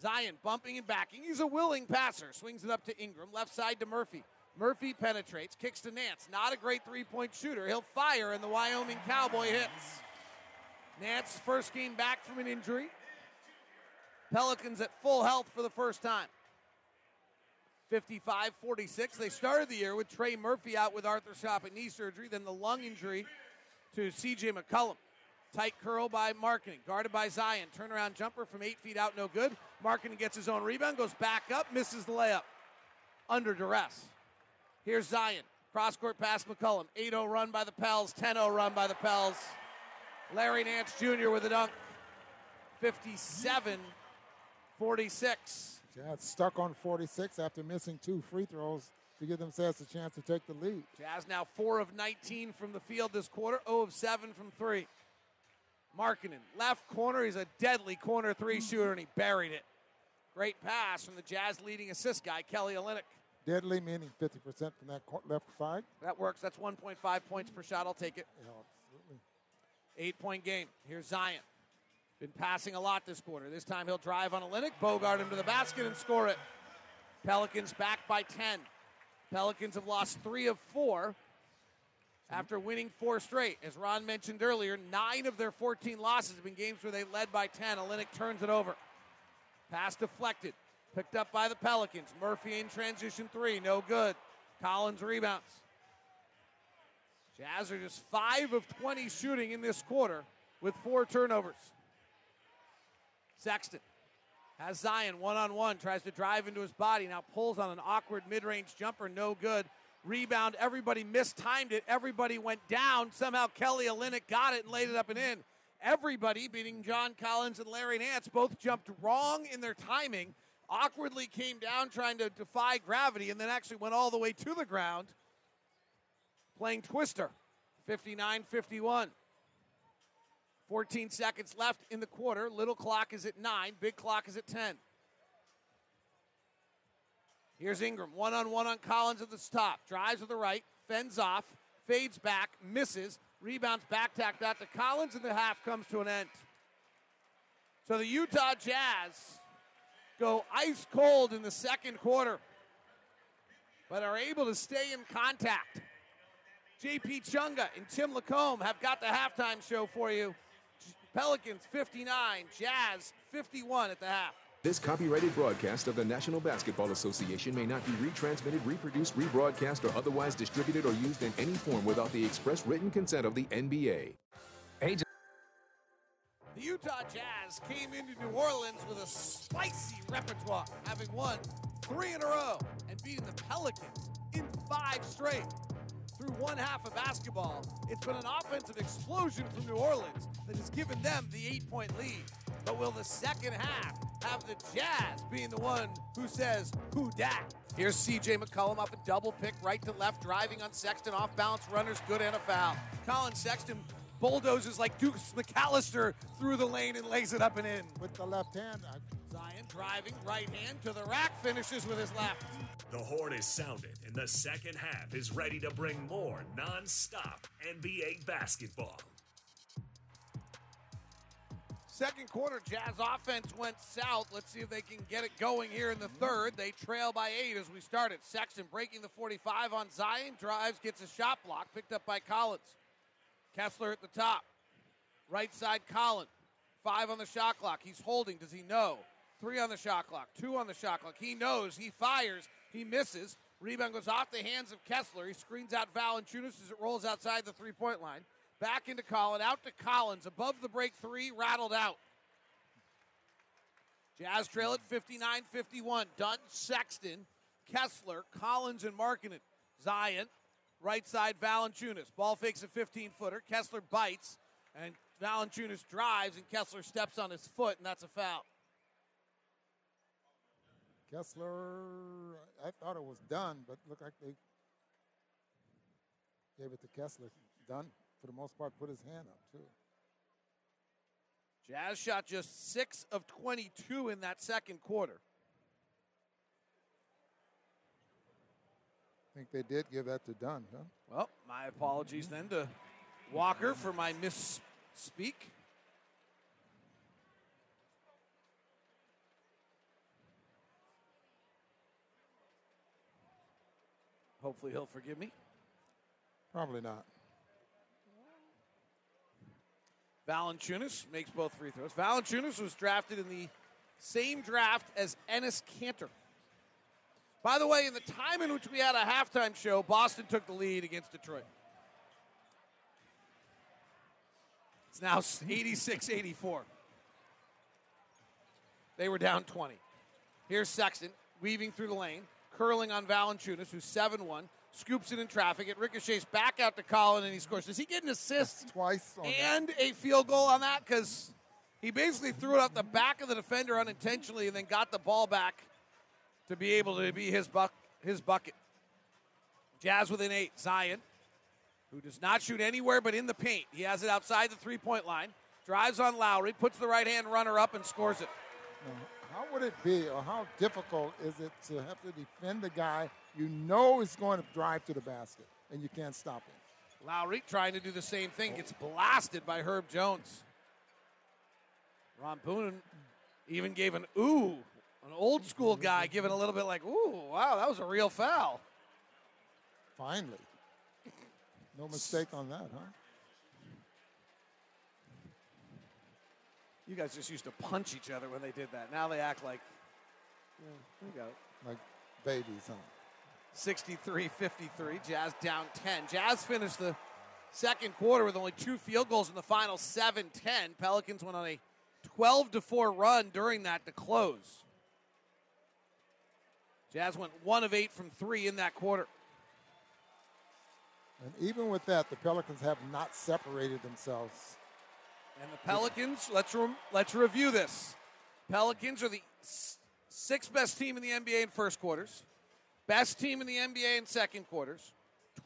Zion bumping and backing. He's a willing passer. Swings it up to Ingram. Left side to Murphy. Murphy penetrates, kicks to Nance. Not a great three point shooter. He'll fire, and the Wyoming Cowboy hits. Nance, first game back from an injury. Pelicans at full health for the first time. 55 46. They started the year with Trey Murphy out with arthroscopic knee surgery, then the lung injury to CJ McCollum. Tight curl by Markkanen, guarded by Zion. Turnaround jumper from eight feet out, no good. Markkanen gets his own rebound, goes back up, misses the layup. Under duress. Here's Zion. Cross court pass McCollum. 8 0 run by the Pels, 10 0 run by the Pels. Larry Nance Jr. with a dunk. 57 46. Jazz stuck on 46 after missing two free throws to give themselves a chance to take the lead. Jazz now 4 of 19 from the field this quarter, 0 of 7 from 3. Markkanen, left corner. He's a deadly corner three shooter, and he buried it. Great pass from the Jazz leading assist guy, Kelly Olynyk. Deadly meaning 50% from that left side. That works. That's 1.5 points per shot. I'll take it. Yeah, absolutely. Eight point game. Here's Zion. Been passing a lot this quarter. This time he'll drive on Olynyk, Bogart him to the basket, and score it. Pelicans back by 10. Pelicans have lost three of four after winning four straight. As Ron mentioned earlier, nine of their 14 losses have been games where they led by 10. Olynyk turns it over. Pass deflected. Picked up by the Pelicans. Murphy in transition three. No good. Collins rebounds. Jazz are just 5 of 20 shooting in this quarter with four turnovers. Sexton has Zion one on one, tries to drive into his body, now pulls on an awkward mid range jumper, no good. Rebound, everybody mistimed it. Everybody went down. Somehow Kelly Olynyk got it and laid it up and in. Everybody, beating John Collins and Larry Nance, both jumped wrong in their timing, awkwardly came down trying to defy gravity, and then actually went all the way to the ground playing Twister. 59 51. 14 seconds left in the quarter. Little clock is at 9, big clock is at 10. Here's Ingram, one on one on Collins at the top. Drives to the right, fends off, fades back, misses, rebounds back tacked out to Collins, and the half comes to an end. So the Utah Jazz go ice cold in the second quarter, but are able to stay in contact. JP Chunga and Tim Lacombe have got the halftime show for you. Pelicans 59, Jazz 51 at the half. This copyrighted broadcast of the National Basketball Association may not be retransmitted, reproduced, rebroadcast, or otherwise distributed or used in any form without the express written consent of the NBA. The Utah Jazz came into New Orleans with a spicy repertoire, having won three in a row and beating the Pelicans in five straight. Through one half of basketball, it's been an offensive explosion from New Orleans that has given them the eight point lead. But will the second half have the Jazz being the one who says, who dat? Here's CJ McCollum off a double pick right to left, driving on Sexton, off balance runners, good and a foul. Collin Sexton bulldozes like Deuce McAllister through the lane and lays it up and in. With the left hand. Uh, Zion driving right hand to the rack, finishes with his left. The horn is sounded, and the second half is ready to bring more non-stop NBA basketball. Second quarter, Jazz offense went south. Let's see if they can get it going here in the third. They trail by eight as we started. Sexton breaking the 45 on Zion. Drives, gets a shot block, picked up by Collins. Kessler at the top. Right side, Collins. Five on the shot clock. He's holding. Does he know? Three on the shot clock. Two on the shot clock. He knows. He fires. He misses. Rebound goes off the hands of Kessler. He screens out Valanciunas as it rolls outside the three point line. Back into Collins. Out to Collins. Above the break three. Rattled out. Jazz trail at 59 51. Dunn, Sexton, Kessler, Collins, and Markkanen. Zion, right side, Valanciunas. Ball fakes a 15 footer. Kessler bites, and Valanciunas drives, and Kessler steps on his foot, and that's a foul. Kessler, I thought it was Dunn, but looked like they gave it to Kessler. Dunn, for the most part, put his hand up, too. Jazz shot just 6 of 22 in that second quarter. I think they did give that to Dunn, huh? Well, my apologies then to Walker for my misspeak. Hopefully he'll forgive me. Probably not. Valanciunas makes both free throws. Valanciunas was drafted in the same draft as Enes Kanter. By the way, in the time in which we had a halftime show, Boston took the lead against Detroit. It's now 86 84. They were down 20. Here's Sexton weaving through the lane, curling on Valanciunas, who's 7 1, scoops it in traffic. It ricochets back out to Collin, and he scores. Does he get an assist? [LAUGHS] Twice. and a field goal on that? Because he basically threw it out the back of the defender unintentionally and then got the ball back to be able to be his, buck, his bucket. Jazz within eight. Zion, who does not shoot anywhere but in the paint. He has it outside the three point line. Drives on Lauri, puts the right hand runner up, and scores it. How would it be, or how difficult is it to have to defend a guy you know is going to drive to the basket and you can't stop him? Lauri trying to do the same thing, gets blasted by Herb Jones. Ron Boone even gave an ooh, an old school guy giving a little bit like, ooh, wow, that was a real foul. Finally. No mistake on that, huh? You guys just used to punch each other when they did that. Now they act like, yeah, we got it. Like babies, huh? 63 53. Jazz down 10. Jazz finished the second quarter with only two field goals in the final 7 10. Pelicans went on a 12 to 4 run during that to close. Jazz went one of eight from three in that quarter. And even with that, the Pelicans have not separated themselves. And the Pelicans, let's re- let's review this. Pelicans are the s- sixth best team in the NBA in first quarters, best team in the NBA in second quarters,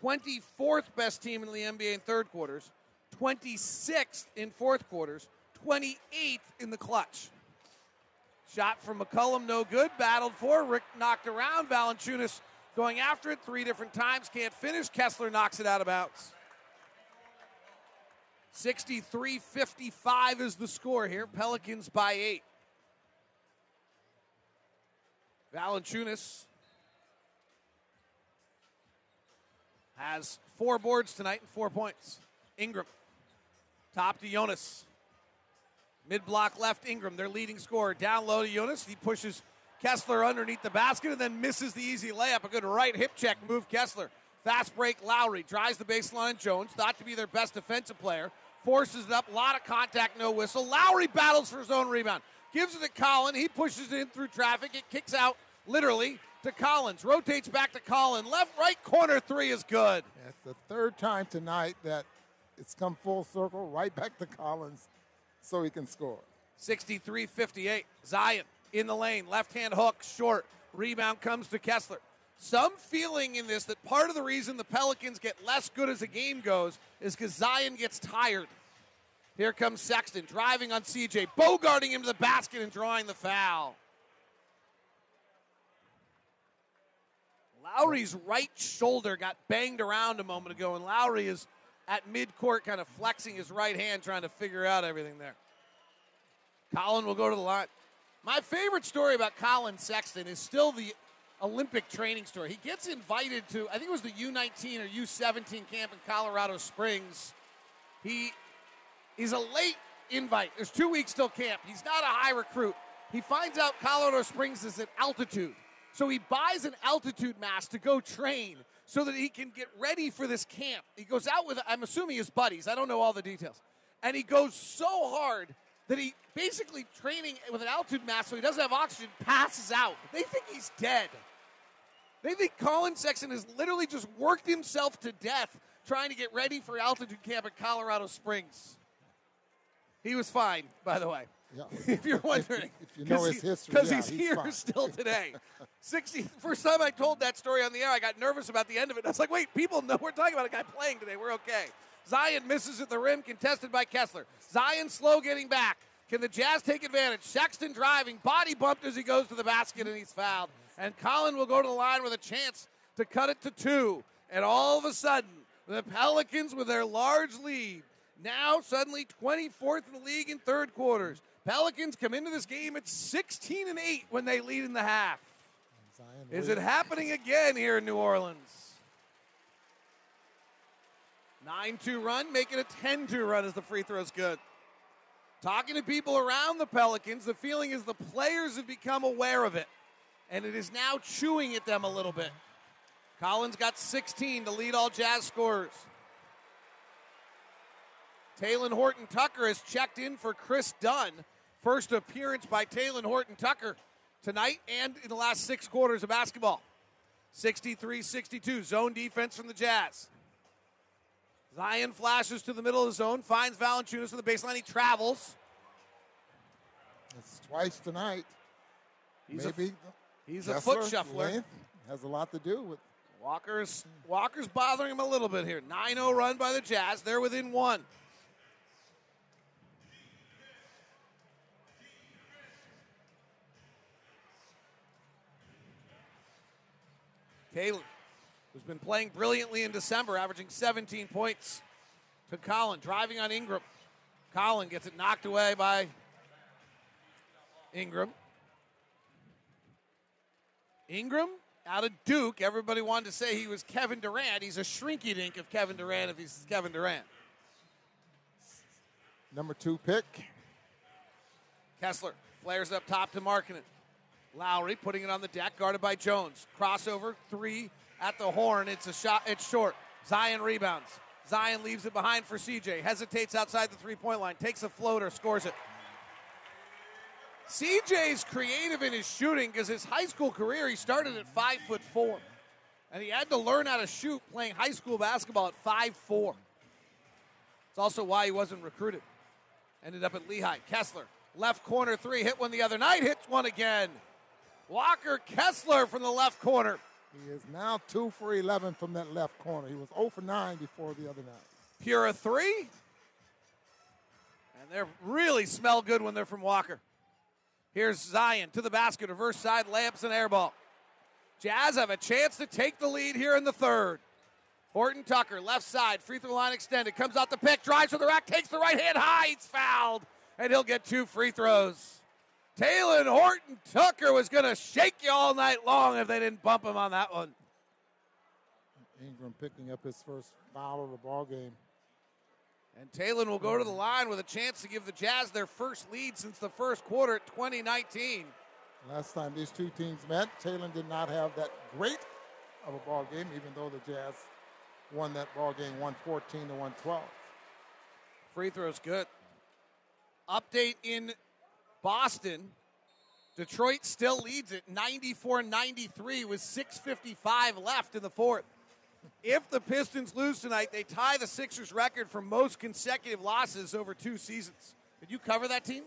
24th best team in the NBA in third quarters, 26th in fourth quarters, 28th in the clutch. Shot from McCollum, no good. Battled for. Rick knocked around. Valanciunas going after it three different times. Can't finish. Kessler knocks it out of bounds. 63 55 is the score here. Pelicans by eight. Valanciunas has four boards tonight and four points. Ingram, top to Jonas. Mid block left, Ingram, their leading scorer. Down low to Jonas. He pushes Kessler underneath the basket and then misses the easy layup. A good right hip check move, Kessler. Fast break, Lauri drives the baseline. Jones, thought to be their best defensive player, forces it up. A lot of contact, no whistle. Lauri battles for his own rebound. Gives it to Collin. He pushes it in through traffic. It kicks out literally to Collins. Rotates back to Collin. Left, right corner three is good. That's the third time tonight that it's come full circle, right back to Collins so he can score. 63 58. Zion in the lane. Left hand hook, short. Rebound comes to Kessler. Some feeling in this that part of the reason the Pelicans get less good as the game goes is because Zion gets tired. Here comes Sexton driving on CJ, bogarting him to the basket and drawing the foul. Lauri's right shoulder got banged around a moment ago, and Lauri is at midcourt kind of flexing his right hand, trying to figure out everything there. Collin will go to the line. My favorite story about Collin Sexton is still the Olympic training story. He gets invited to, I think it was the U19 or U17 camp in Colorado Springs. He is a late invite. There's two weeks till camp. He's not a high recruit. He finds out Colorado Springs is at altitude. So he buys an altitude mask to go train so that he can get ready for this camp. He goes out with, I'm assuming his buddies. I don't know all the details. And he goes so hard that he basically training with an altitude mask so he doesn't have oxygen, passes out. They think he's dead. They think Collin Sexton has literally just worked himself to death trying to get ready for altitude camp at Colorado Springs. He was fine, by the way. Yeah. [LAUGHS] if you're wondering, If you know his history, because yeah, he's, he's here fine. still [LAUGHS] today. Sixty. First time I told that story on the air, I got nervous about the end of it. I was like, "Wait, people know we're talking about a guy playing today. We're okay." Zion misses at the rim, contested by Kessler. Zion slow getting back. Can the Jazz take advantage? Sexton driving, body bumped as he goes to the basket, and he's fouled. And Collin will go to the line with a chance to cut it to two. And all of a sudden, the Pelicans, with their large lead, now suddenly 24th in the league in third quarters. Pelicans come into this game at 16 and 8 when they lead in the half. Is it happening again here in New Orleans? 9 2 run, make it a 10 2 run as the free throw's good. Talking to people around the Pelicans, the feeling is the players have become aware of it, and it is now chewing at them a little bit. Collins got 16 to lead all Jazz scorers. Talen Horton Tucker has checked in for Kris Dunn. First appearance by Talen Horton Tucker tonight and in the last six quarters of basketball. 63 62, zone defense from the Jazz. Zion flashes to the middle of the zone, finds Valanciunas on the baseline. He travels. It's twice tonight. He's a- Maybe he's a foot shuffler. length has a lot to do with. Walker's Walker's bothering him a little bit here. 9-0 run by the Jazz. They're within one. Talen, who's been playing brilliantly in December, averaging 17 points, to Collin, driving on Ingram. Collin gets it knocked away by Ingram. Ingram out of Duke. Everybody wanted to say he was Kevin Durant. He's a shrinky dink of Kevin Durant if he's Kevin Durant. Number two pick. Kessler flares up top to Markkanen. Lauri putting it on the deck, guarded by Jones. Crossover, three at the horn. It's a shot, it's short. Zion rebounds. Zion leaves it behind for CJ. Hesitates outside the three point line. Takes a floater, scores it. CJ's creative in his shooting because his high school career, he started at five foot four. And he had to learn how to shoot playing high school basketball at five four. It's also why he wasn't recruited. Ended up at Lehigh. Kessler, left corner three, hit one the other night, hits one again. Walker Kessler from the left corner. He is now two for 11 from that left corner. He was 0 for 9 before the other night. Pure three. And they really smell good when they're from Walker. Here's Zion to the basket, reverse side layups and air ball. Jazz have a chance to take the lead here in the third. Horton Tucker, left side, free throw line extended, comes out the pick, drives to the rack, takes the right hand high, he's fouled, and he'll get two free throws. Talen Horton Tucker was going to shake you all night long if they didn't bump him on that one. Ingram picking up his first foul of the ball game. And Talen will go to the line with a chance to give the Jazz their first lead since the first quarter at 2019. Last time these two teams met, Talen did not have that great of a ball game, even though the Jazz won that ball game 114 to 112. Free throw's good. Update in Boston. Detroit still leads it 94 93 with 6.55 left in the fourth. If the Pistons lose tonight, they tie the Sixers record for most consecutive losses over two seasons. Did you cover that team?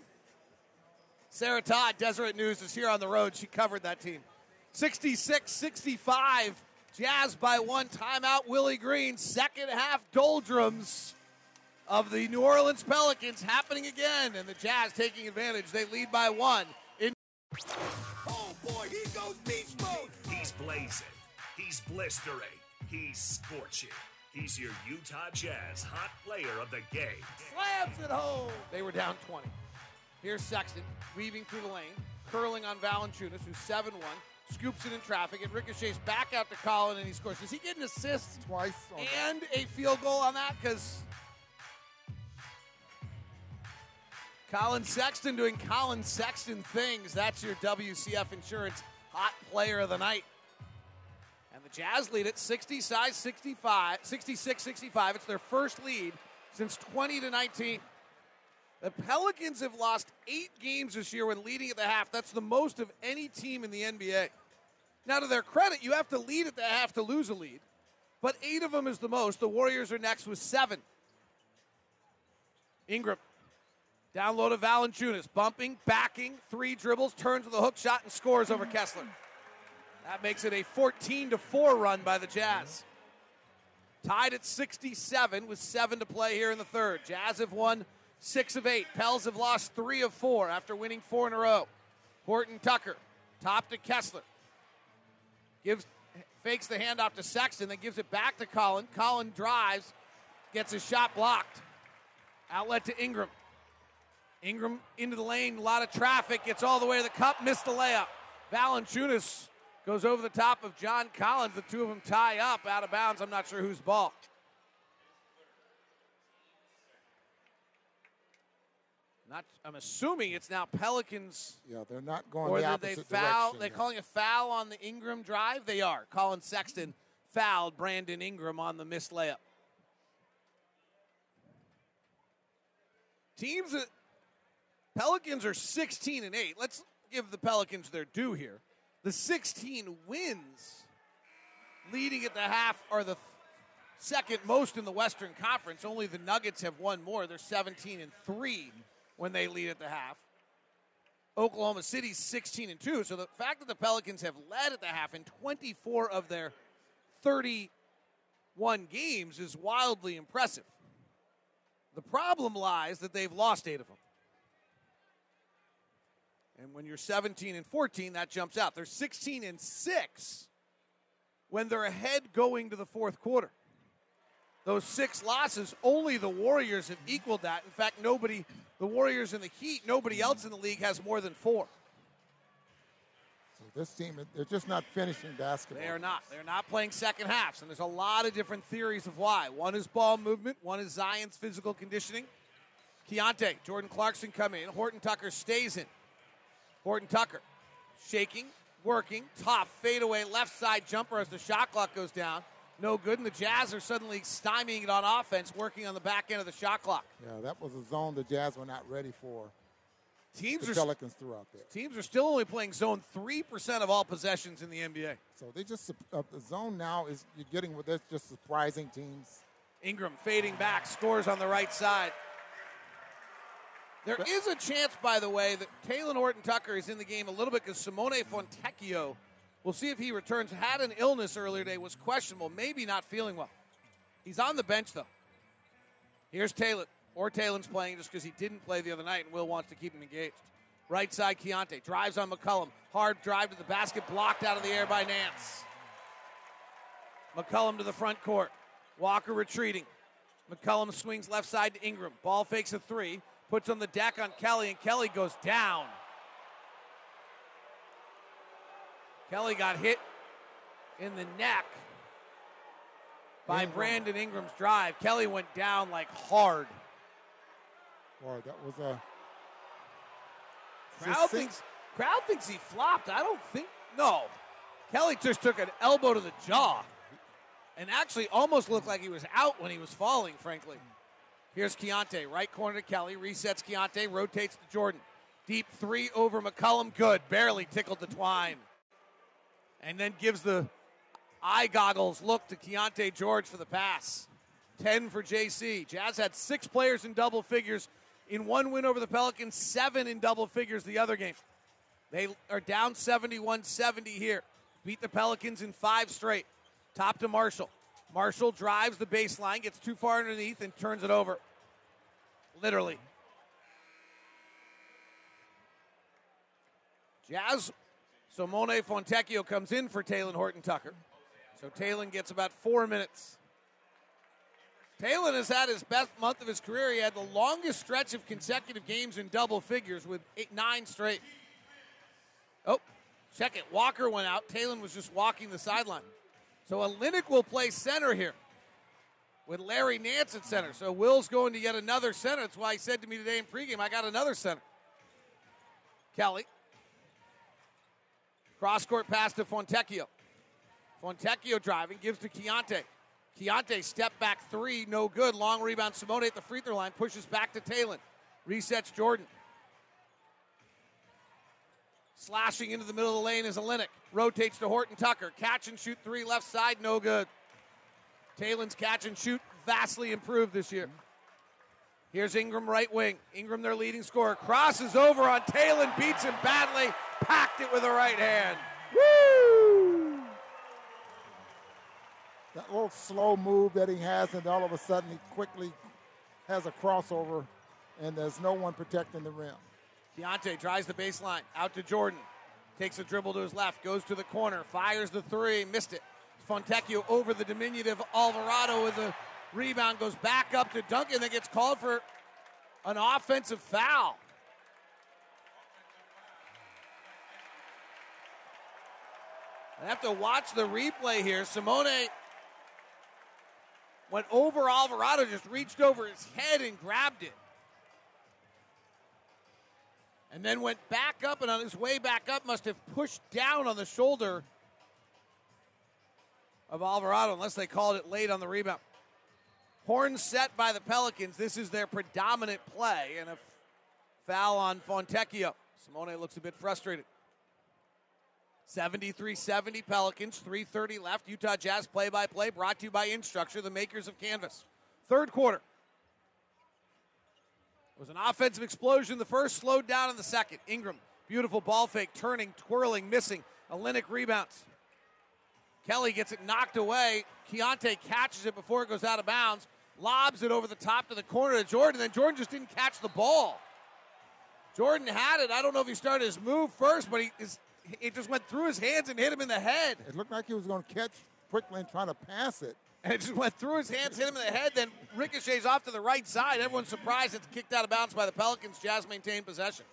Sarah Todd, Deseret News, is here on the road. She covered that team. 66 65. Jazz by one timeout. Willie Green, second half doldrums of the New Orleans Pelicans happening again, and the Jazz taking advantage. They lead by one. In Oh boy, he goes beast mode. He's blazing. He's blistering. He's scorching. He's your Utah Jazz hot player of the game. slams it home. They were down 20. Here's Sexton weaving through the lane, curling on Valanciunas, who's 7 1, scoops it in traffic. It ricochets back out to Collin, and he scores. Does he get an assist? Twice. And a field goal on that? Because Collin Sexton doing Collin Sexton things. That's your WCF Insurance Hot Player of the Night. Jazz lead at 60 size 65, 66 65. It's their first lead since 20 to 19. The Pelicans have lost eight games this year when leading at the half. That's the most of any team in the NBA. Now, to their credit, you have to lead at the half to lose a lead, but eight of them is the most. The Warriors are next with seven. Ingram down low to Valanciunas, bumping, backing, three dribbles, turns with a hook shot, and scores over Kessler. That makes it a 14 to 4 run by the Jazz. Tied at 67 with seven to play here in the third. Jazz have won six of eight. Pels have lost three of four after winning four in a row. Horton Tucker, top to Kessler. Gives fakes the handoff to Sexton, then gives it back to Collin. Collin drives, gets his shot blocked. Outlet to Ingram. Ingram into the lane, a lot of traffic, gets all the way to the cup, missed the layup. Valanciunas goes over the top of John Collins. The two of them tie up out of bounds. I'm not sure whose ball. Not, I'm assuming it's now Pelicans. Yeah, they're not going Or the did they opposite foul? direction They're calling a foul on the Ingram drive. They are. Collin Sexton fouled Brandon Ingram on the missed layup. Teams Pelicans are 16 and 8. Let's give the Pelicans their due here. The 16 wins leading at the half are the second most in the Western Conference. Only the Nuggets have won more. They're 17 and 3 when they lead at the half. Oklahoma City's 16 and 2. So the fact that the Pelicans have led at the half in 24 of their 31 games is wildly impressive. The problem lies that they've lost 8 of them. And when you're 17 and 14, that jumps out. They're 16 and 6 when they're ahead going to the fourth quarter. Those six losses, only the Warriors have equaled that. In fact, nobody, the Warriors and the Heat, nobody else in the league has more than four. So this team, they're just not finishing basketball. They are not. They're not playing second halves, and there's a lot of different theories of why. One is ball movement. One is Zion's physical conditioning. Keyonte, Jordan Clarkson come in. Horton Tucker stays in. Horton Tucker shaking, working, tough fadeaway left side jumper as the shot clock goes down. No good, and the Jazz are suddenly stymieing it on offense, working on the back end of the shot clock. Yeah, that was a zone the Jazz were not ready for. Teams the are Pelicans threw out there. Teams are still only playing zone three percent of all possessions in the NBA. So they just uh, the zone now is you're getting with that's just surprising teams. Ingram fading back, scores on the right side. There is a chance, by the way, that Talen Horton Tucker is in the game a little bit because Simone Fontecchio, we'll see if he returns, had an illness earlier today, was questionable, maybe not feeling well. He's on the bench, though. Here's Talen. Or Talen's playing just because he didn't play the other night, and Will wants to keep him engaged. Right side, Keyonte drives on McCollum. Hard drive to the basket, blocked out of the air by Nance. McCollum to the front court. Walker retreating. McCollum swings left side to Ingram. Ball fakes a three, puts on the deck on Kelly, and Kelly goes down. Kelly got hit in the neck by Ingram. Brandon Ingram's drive. Kelly went down like hard. Boy, that was a Crowd thinks crowd thinks he flopped. I don't think no. Kelly just took an elbow to the jaw, and actually almost looked like he was out when he was falling. Frankly, here's Keyonte, right corner to Kelly, resets Keyonte, rotates to Jordan, deep three over McCollum, good, barely tickled the twine, and then gives the eye goggles look to Keyonte George for the pass. Ten for JC. Jazz had six players in double figures in one win over the Pelicans, seven in double figures the other game. They are down 71 70 here. Beat the Pelicans in five straight. Top to Marshall. Marshall drives the baseline, gets too far underneath, and turns it over. Literally. Jazz. Simone Fontecchio comes in for Talen Horton Tucker. So Talen gets about four minutes. Talen has had his best month of his career. He had the longest stretch of consecutive games in double figures with eight, nine straight. Oh, check it. Walker went out. Talen was just walking the sideline. So Olynyk will play center here with Larry Nance at center. So Will's going to get another center. That's why he said to me today in pregame, I got another center. Kelly. Cross court pass to Fontecchio. Fontecchio driving, gives to Keyonte. Keyonte step back three, no good. Long rebound. Simone at the free throw line pushes back to Talen. Resets Jordan. Slashing into the middle of the lane is Olynyk. Rotates to Horton Tucker. Catch and shoot three left side, no good. Talen's catch and shoot vastly improved this year. Here's Ingram right wing. Ingram, their leading scorer, crosses over on Talon, beats him badly, packed it with a right hand. Woo! That little slow move that he has, and all of a sudden he quickly has a crossover, and there's no one protecting the rim. Keyonte drives the baseline out to Jordan. Takes a dribble to his left, goes to the corner, fires the three, missed it. Fontecchio over the diminutive Alvarado with a rebound, goes back up to Duncan, then gets called for an offensive foul. I have to watch the replay here. Simone went over Alvarado, just reached over his head and grabbed it. And then went back up, and on his way back up, must have pushed down on the shoulder of Alvarado, unless they called it late on the rebound. Horn set by the Pelicans. This is their predominant play, and a foul on Fontecchio. Simone looks a bit frustrated. 73 70 Pelicans, 330 left. Utah Jazz play by play brought to you by Instructure, the makers of Canvas. Third quarter. Was an offensive explosion. The first slowed down in the second. Ingram, beautiful ball fake, turning, twirling, missing. A Olynyk rebounds. Kelly gets it knocked away. Keyonte catches it before it goes out of bounds, lobs it over the top to the corner to Jordan. Then Jordan just didn't catch the ball. Jordan had it. I don't know if he started his move first, but he is, it just went through his hands and hit him in the head. It looked like he was going to catch quickly and trying to pass it. And it just went through his hands, hit him in the head, then ricochets off to the right side. Everyone's surprised it's kicked out of bounds by the Pelicans. Jazz maintain possession.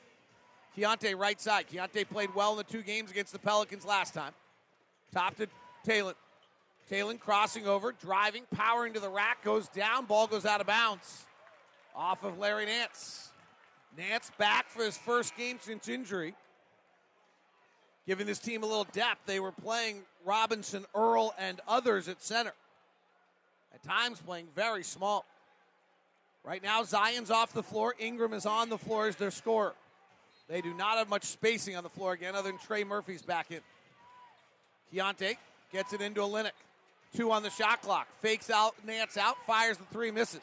Keyonte right side. Keyonte played well in the two games against the Pelicans last time. Top to Talen. Talen crossing over, driving, powering to the rack, goes down, ball goes out of bounds. Off of Larry Nance. Nance back for his first game since injury. Giving this team a little depth. They were playing Robinson, Earl, and others at center. At times playing very small. Right now, Zion's off the floor. Ingram is on the floor as their scorer. They do not have much spacing on the floor again, other than Trey Murphy's back in. Keyonte gets it into a Olynyk. Two on the shot clock. Fakes out, Nance out, fires the three, misses.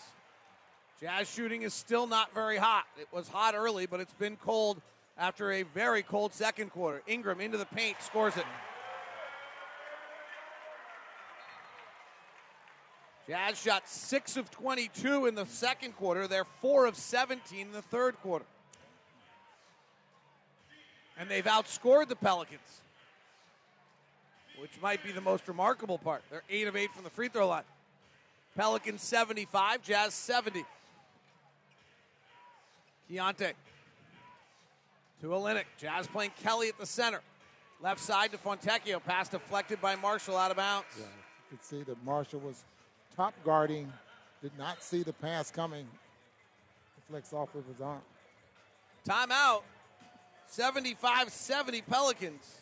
Jazz shooting is still not very hot. It was hot early, but it's been cold after a very cold second quarter. Ingram into the paint, scores it. Jazz shot 6 of 22 in the second quarter. They're 4 of 17 in the third quarter. And they've outscored the Pelicans, which might be the most remarkable part. They're 8 of 8 from the free throw line. Pelicans 75, Jazz 70. Keyonte to Olynyk. Jazz playing Kelly at the center. Left side to Fontecchio. Pass deflected by Marshall out of bounds. Yeah, you could see that Marshall was top guarding, did not see the pass coming. Deflects off of his arm. Timeout. 75 70 Pelicans.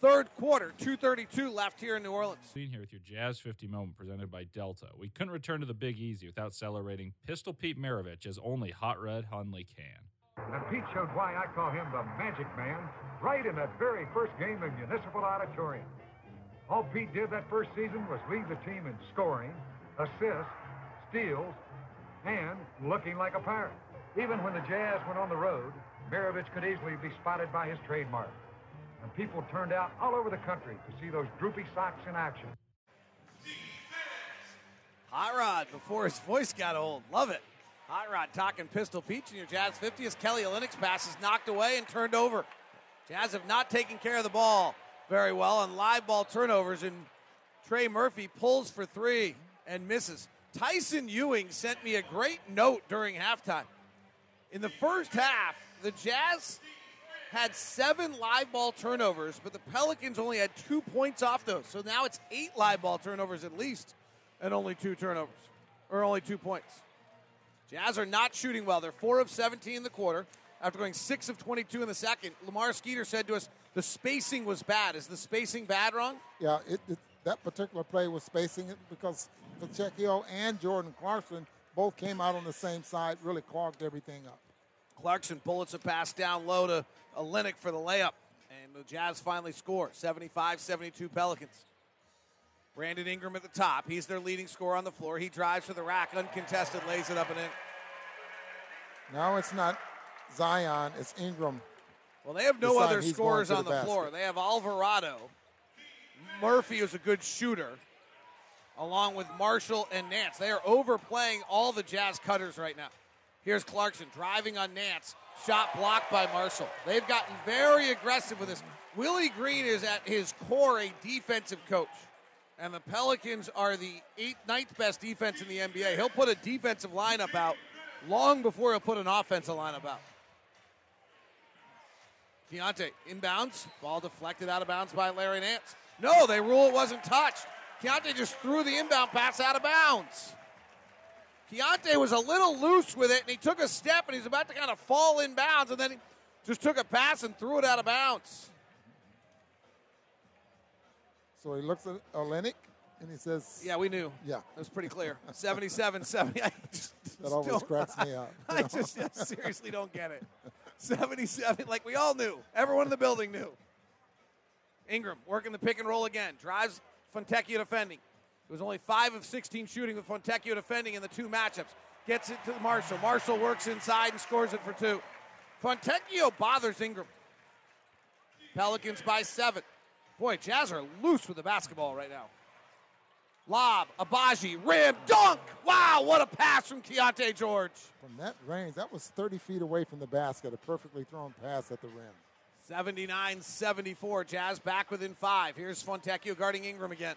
Third quarter, 232 left here in New Orleans. Being here with your Jazz 50 moment presented by Delta. We couldn't return to the Big Easy without celebrating Pistol Pete Maravich as only Hot Rod Hundley can. And Pete showed why I call him the Magic Man right in that very first game in Municipal Auditorium. All Pete did that first season was lead the team in scoring, assists, steals, and looking like a pirate. Even when the Jazz went on the road, Maravich could easily be spotted by his trademark. And people turned out all over the country to see those droopy socks in action. Hot Rod before his voice got old. Love it. Hot Rod talking Pistol Pete in your Jazz 50 as Kelly Olynyk's pass is knocked away and turned over. Jazz have not taken care of the ball very well on live ball turnovers, and Trey Murphy pulls for three and misses. Tyson Ewing sent me a great note during halftime. In the first half, the Jazz had seven live ball turnovers, but the Pelicans only had two points off those. So now it's eight live ball turnovers at least, and only two turnovers, or only two points. Jazz are not shooting well. They're four of 17 in the quarter after going six of 22 in the second. Lamar Skeeter said to us, the spacing was bad. Is the spacing bad, wrong? Yeah, it, it, that particular play was spacing it because Fontecchio and Jordan Clarkson both came out on the same side, really clogged everything up. Clarkson bullets a pass down low to Olynyk for the layup. And the Jazz finally score 75 72 Pelicans. Brandon Ingram at the top. He's their leading scorer on the floor. He drives to the rack, uncontested, lays it up and in. Now it's not Zion, it's Ingram. Well, they have no other scorers on the, the floor. They have Alvarado. Murphy is a good shooter, along with Marshall and Nance. They are overplaying all the Jazz cutters right now. Here's Clarkson driving on Nance. Shot blocked by Marshall. They've gotten very aggressive with this. Willie Green is at his core a defensive coach. And the Pelicans are the eighth, ninth best defense in the NBA. He'll put a defensive lineup out long before he'll put an offensive lineup out. Keyonte inbounds, ball deflected out of bounds by Larry Nance. No, they rule it wasn't touched. Keyonte just threw the inbound pass out of bounds. Keyonte was a little loose with it, and he took a step, and he's about to kind of fall in bounds, and then he just took a pass and threw it out of bounds. So he looks at Olynyk, and he says, "Yeah, we knew. Yeah, it was pretty clear. [LAUGHS] 77, 70. I just, that always cracks me up. [LAUGHS] I just I seriously don't get it. 77, like we all knew. Everyone in the building knew. Ingram working the pick and roll again. Drives Fontecchio defending. It was only 5 of 16 shooting with Fontecchio defending in the two matchups. Gets it to Marshall. Marshall works inside and scores it for two. Fontecchio bothers Ingram. Pelicans by seven. Boy, Jazz are loose with the basketball right now. Lob, Agbaji, rim, dunk! Wow, what a pass from Keyonte George. From that range, that was 30 feet away from the basket. A perfectly thrown pass at the rim. 79 74. Jazz back within five. Here's Fontecchio guarding Ingram again.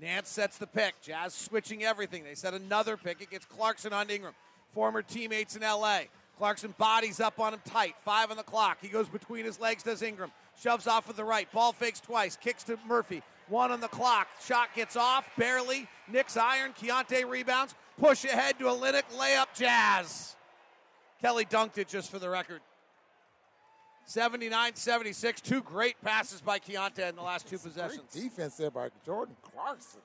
Nance sets the pick. Jazz switching everything. They set another pick. It gets Clarkson on Ingram. Former teammates in LA. Clarkson bodies up on him tight. Five on the clock. He goes between his legs, does Ingram. Shoves off with the right. Ball fakes twice. Kicks to Murphy. One on the clock. Shot gets off. Barely. nicks iron. Keyonte rebounds. Push ahead to a Olynyk. Layup Jazz. Kelly dunked it just for the record. 79 76. Two great passes by Keyonte in the last two possessions. Great defense there by Jordan Clarkson.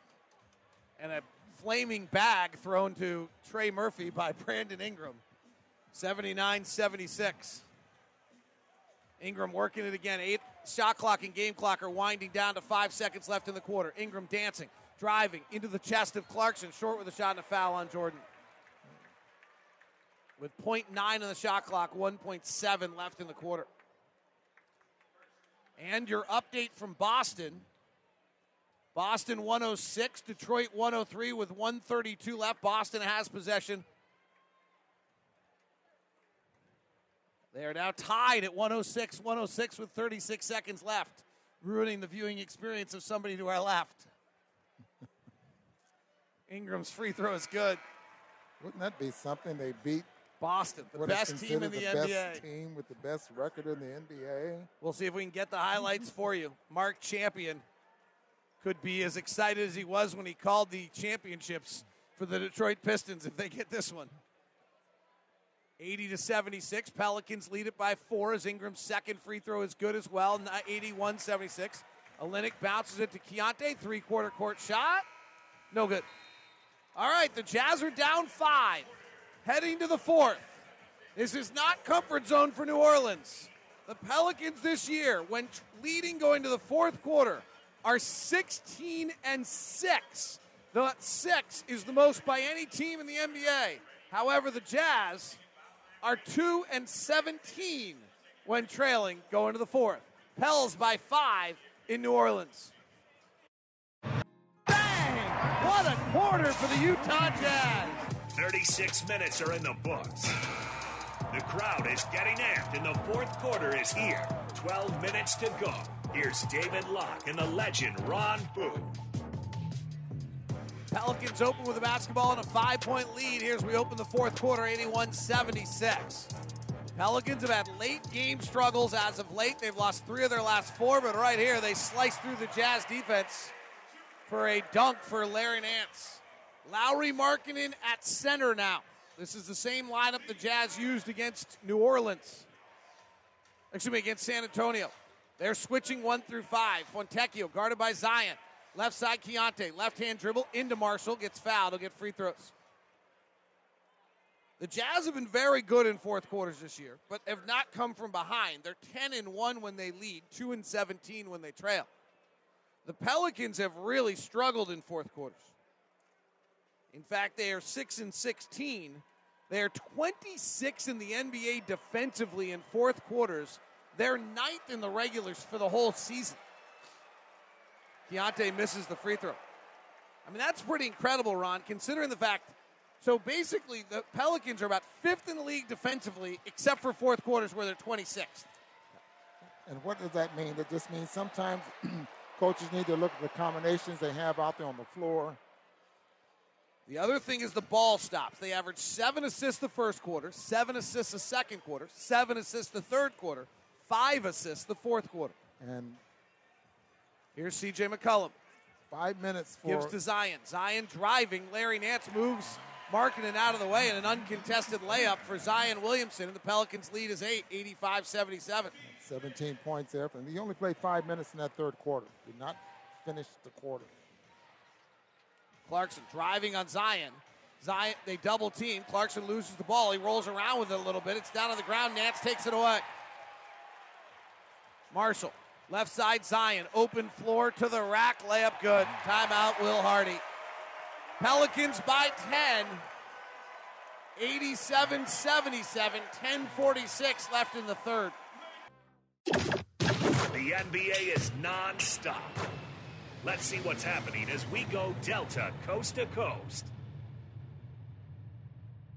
And a flaming bag thrown to Trey Murphy by Brandon Ingram. 79 76. Ingram working it again. Eight shot clock and game clock are winding down to five seconds left in the quarter. Ingram dancing, driving into the chest of Clarkson, short with a shot and a foul on Jordan. With 0.9 on the shot clock, 1.7 left in the quarter. And your update from Boston. Boston 106, Detroit 103 with 132 left. Boston has possession. They are now tied at 106 106 with 36 seconds left, ruining the viewing experience of somebody to our left. [LAUGHS] Ingram's free throw is good. Wouldn't that be something? They beat Boston, the best team in the, the NBA. Best team with the best record in the NBA. We'll see if we can get the highlights for you. Mark Champion could be as excited as he was when he called the championships for the Detroit Pistons if they get this one. 80 to 76. Pelicans lead it by four as Ingram's second free throw is good as well. 81 76. Olynyk bounces it to Keyonte. Three quarter court shot. No good. All right, the Jazz are down five heading to the fourth. This is not comfort zone for New Orleans. The Pelicans this year, when leading going to the fourth quarter, are 16 and 6. The six is the most by any team in the NBA. However, the Jazz are 2 and 17 when trailing going to the fourth. Pels by five in New Orleans. Bang! What a quarter for the Utah Jazz! 36 minutes are in the books. The crowd is getting amped, and the fourth quarter is here. 12 minutes to go. Here's David Locke and the legend Ron Boone. Pelicans open with a basketball and a five point lead. Here's we open the fourth quarter, 81 76. Pelicans have had late game struggles as of late. They've lost three of their last four, but right here they slice through the Jazz defense for a dunk for Larry Nance. Lauri Markkanen at center now. This is the same lineup the Jazz used against New Orleans. Excuse me, against San Antonio. They're switching one through five. Fontecchio guarded by Zion. Left side Keyonte. Left hand dribble into Marshall. Gets fouled. He'll get free throws. The Jazz have been very good in fourth quarters this year, but have not come from behind. They're 10 and 1 when they lead, 2 and 17 when they trail. The Pelicans have really struggled in fourth quarters. In fact, they are 6 and 16. They are 26 in the NBA defensively in fourth quarters. They're ninth in the regulars for the whole season. Keyonte misses the free throw. I mean, that's pretty incredible, Ron, considering the fact. So basically, the Pelicans are about fifth in the league defensively, except for fourth quarters where they're 26th. And what does that mean? That just means sometimes [CLEARS THROAT] coaches need to look at the combinations they have out there on the floor. The other thing is the ball stops. They average seven assists the first quarter, seven assists the second quarter, seven assists the third quarter, five assists the fourth quarter. And here's C.J. McCollum. Five minutes for gives to Zion. Zion driving. Larry Nance moves Markkanen out of the way, and an uncontested layup for Zion Williamson. And the Pelicans' lead is eight, 85 77. 17 points there. And he only played five minutes in that third quarter. Did not finish the quarter. Clarkson driving on Zion. Zion, they double team. Clarkson loses the ball. He rolls around with it a little bit. It's down on the ground. Nance takes it away. Marshall, left side Zion, open floor to the rack, layup good. Timeout, Will Hardy. Pelicans by 10. 87 77, 1046 left in the third. The NBA is non-stop. Let's see what's happening as we go Delta coast to coast.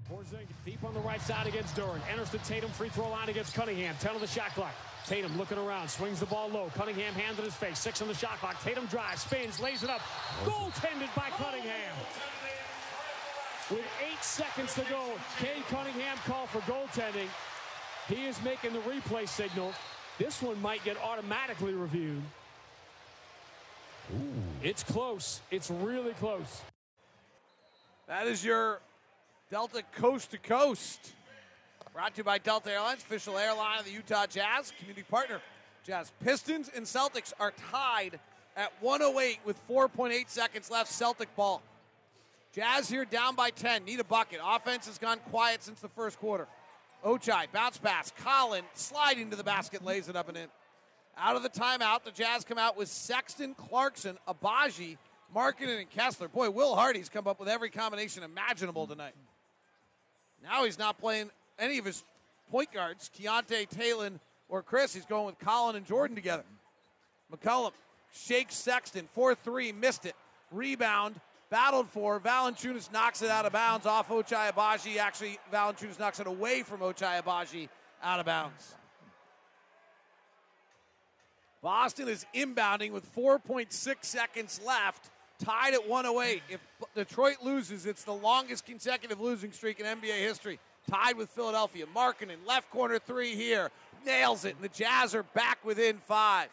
Porzingis deep on the right side against Duren. Enters the Tatum free throw line against Cunningham. 10 on the shot clock. Tatum looking around, swings the ball low. Cunningham hands in his face. Six on the shot clock. Tatum drives, spins, lays it up. Goaltended by Cunningham. With eight seconds to go, Cade Cunningham called for goaltending. He is making the replay signal. This one might get automatically reviewed. Ooh. It's close. It's really close. That is your Delta Coast to Coast. Brought to you by Delta Airlines, official airline of the Utah Jazz, community partner. Jazz Pistons and Celtics are tied at 108 with 4.8 seconds left. Celtic ball. Jazz here down by 10. Need a bucket. Offense has gone quiet since the first quarter. Ochai, bounce pass. Collin sliding to the basket, lays it up and in. Out of the timeout, the Jazz come out with Sexton, Clarkson, Agbaji, Markkanen, and Kessler. Boy, Will Hardy's come up with every combination imaginable tonight. Now he's not playing any of his point guards, Keyonte, Talen, or Kris. He's going with Collin and Jordan together. McCollum shakes Sexton. 4 3, missed it. Rebound, battled for. Valanciunas knocks it out of bounds off Ochai. Actually, Valanciunas knocks it away from Ochai out of bounds. Boston is inbounding with 4.6 seconds left, tied at 108. If Detroit loses, it's the longest consecutive losing streak in NBA history, tied with Philadelphia. Markkanen, left corner three here, nails it, and the Jazz are back within five.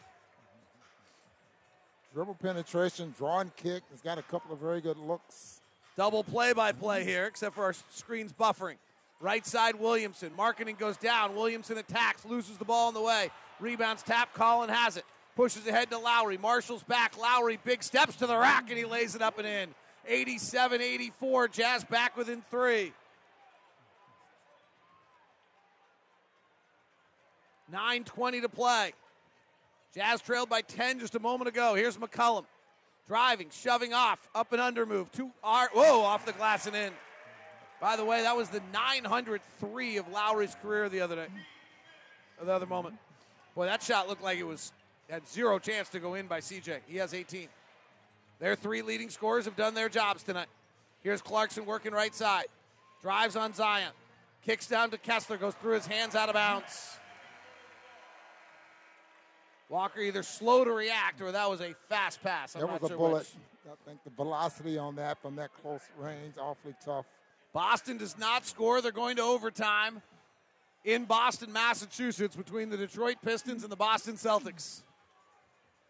Dribble penetration, drawn kick. He's got a couple of very good looks. Double play by play here, except for our screens buffering. Right side, Williamson. Markkanen goes down. Williamson attacks, loses the ball on the way. Rebounds tap. Collin has it. Pushes ahead to Lauri. Marshall's back. Lauri, big steps to the rack and he lays it up and in. 87 84. Jazz back within three. 9.20 to play. Jazz trailed by 10 just a moment ago. Here's McCollum. Driving, shoving off, up and under move. Two, whoa, off the glass and in. By the way, that was the 903 of Lowry's career the other day. The other moment. Boy, that shot looked like it was had zero chance to go in by CJ. He has 18. Their three leading scorers have done their jobs tonight. Here's Clarkson working right side. Drives on Zion. Kicks down to Kessler, goes through his hands out of bounds. Walker either slow to react or that was a fast pass. I'm not was a sure bullet. which. I think the velocity on that from that close range, awfully tough. Boston does not score. They're going to overtime in Boston, Massachusetts, between the Detroit Pistons and the Boston Celtics.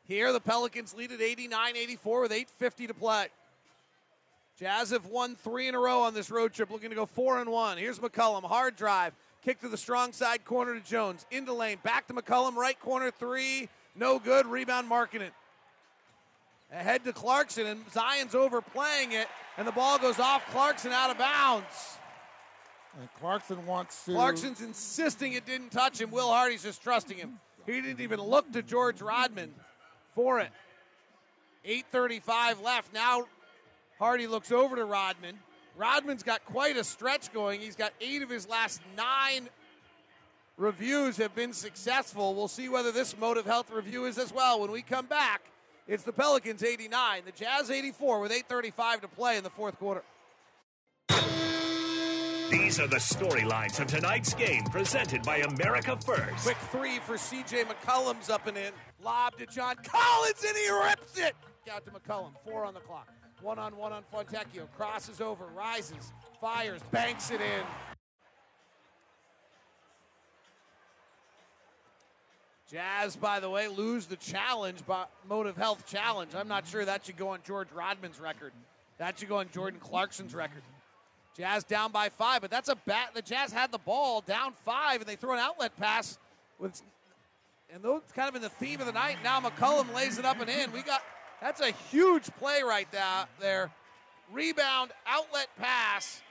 Here, the Pelicans lead at 89 84 with 8.50 to play. Jazz have won three in a row on this road trip, looking to go four and one. Here's McCollum, hard drive, kick to the strong side corner to Jones, into lane, back to McCollum, right corner three, no good. Rebound, marking it. Ahead to Clarkson, and Zion's overplaying it, and the ball goes off Clarkson out of bounds. And Clarkson wants to. Clarkson's insisting it didn't touch him. Will Hardy's just trusting him. He didn't even look to George Rodman for it. 8.35 left. Now Hardy looks over to Rodman. Rodman's got quite a stretch going. He's got eight of his last nine reviews have been successful. We'll see whether this motive health review is as well. When we come back, it's the Pelicans 89, the Jazz 84 with 8.35 to play in the fourth quarter. These are the storylines of tonight's game presented by America First. Quick three for CJ McCollum's up and in. Lob to John Collins, and he rips it. Out to McCollum, Four on the clock. One on one on Fontecchio. Crosses over, rises, fires, banks it in. Jazz, by the way, lose the challenge, by Motive Health challenge. I'm not sure that should go on George Rodman's record. That should go on Jordan Clarkson's record. Jazz down by five, but that's a bat. The Jazz had the ball down five, and they throw an outlet pass with, and those kind of in the theme of the night. Now McCollum lays it up and in. We got that's a huge play right there. Rebound, outlet pass.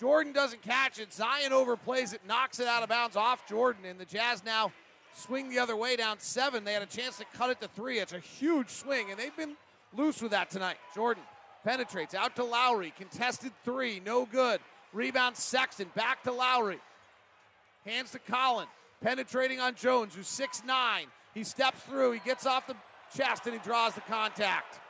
Jordan doesn't catch it. Zion overplays it, knocks it out of bounds off Jordan, and the Jazz now swing the other way down seven. They had a chance to cut it to three. It's a huge swing, and they've been loose with that tonight. Jordan penetrates out to Lowry, contested three, no good. Rebound Sexton, back to Lowry. Hands to Collin, penetrating on Jones, who's 6'9. He steps through, he gets off the chest, and he draws the contact.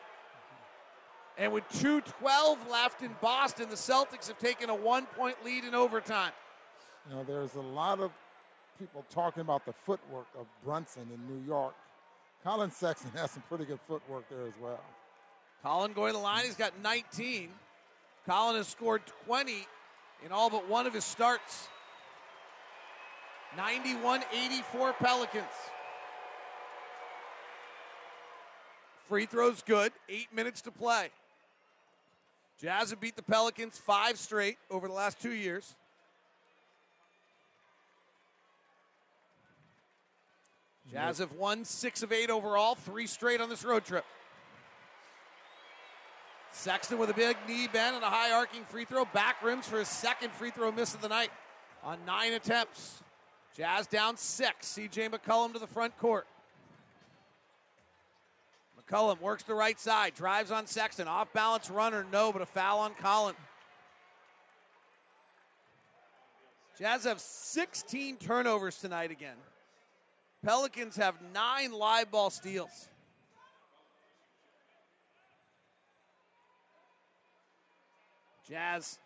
And with 2.12 left in Boston, the Celtics have taken a one point lead in overtime. You know, there's a lot of people talking about the footwork of Brunson in New York. Collin Sexton has some pretty good footwork there as well. Collin going to the line, he's got 19. Collin has scored 20 in all but one of his starts. 91 84 Pelicans. Free throws good, eight minutes to play. Jazz have beat the Pelicans five straight over the last two years. Jazz have won six of eight overall, three straight on this road trip. Sexton with a big knee bend and a high arcing free throw. Back rims for his second free throw miss of the night on nine attempts. Jazz down six. CJ McCollum to the front court. McCollum works the right side, drives on Sexton. Off balance runner, no, but a foul on Collin. Jazz have 16 turnovers tonight again. Pelicans have nine live ball steals. Jazz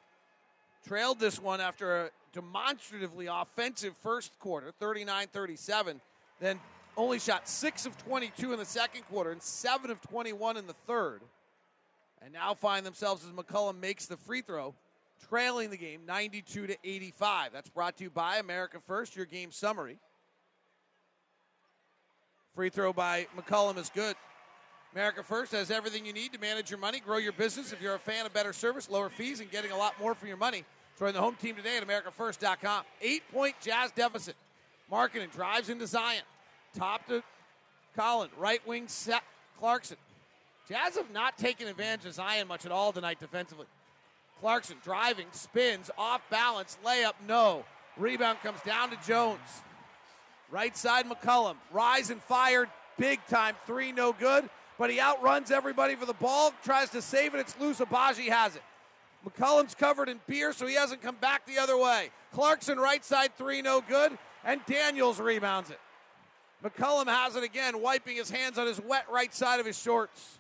trailed this one after a demonstratively offensive first quarter, 39 37. Then only shot 6 of 22 in the second quarter and 7 of 21 in the third. And now find themselves as McCollum makes the free throw, trailing the game 92 to 85. That's brought to you by America First, your game summary. Free throw by McCollum is good. America First has everything you need to manage your money, grow your business. If you're a fan of better service, lower fees, and getting a lot more for your money, join the home team today at AmericaFirst.com. Eight point Jazz deficit. Markkanen drives into Zion. Top to Collin. Right wing set Clarkson. Jazz have not taken advantage of Zion much at all tonight defensively. Clarkson driving, spins, off balance, layup, no. Rebound comes down to Jones. Right side McCollum. Rise and fire, big time three, no good. But he outruns everybody for the ball, tries to save it. It's loose. Agbaji has it. McCollum's covered in beer, so he hasn't come back the other way. Clarkson right side three, no good. And Daniels rebounds it. McCollum has it again, wiping his hands on his wet right side of his shorts.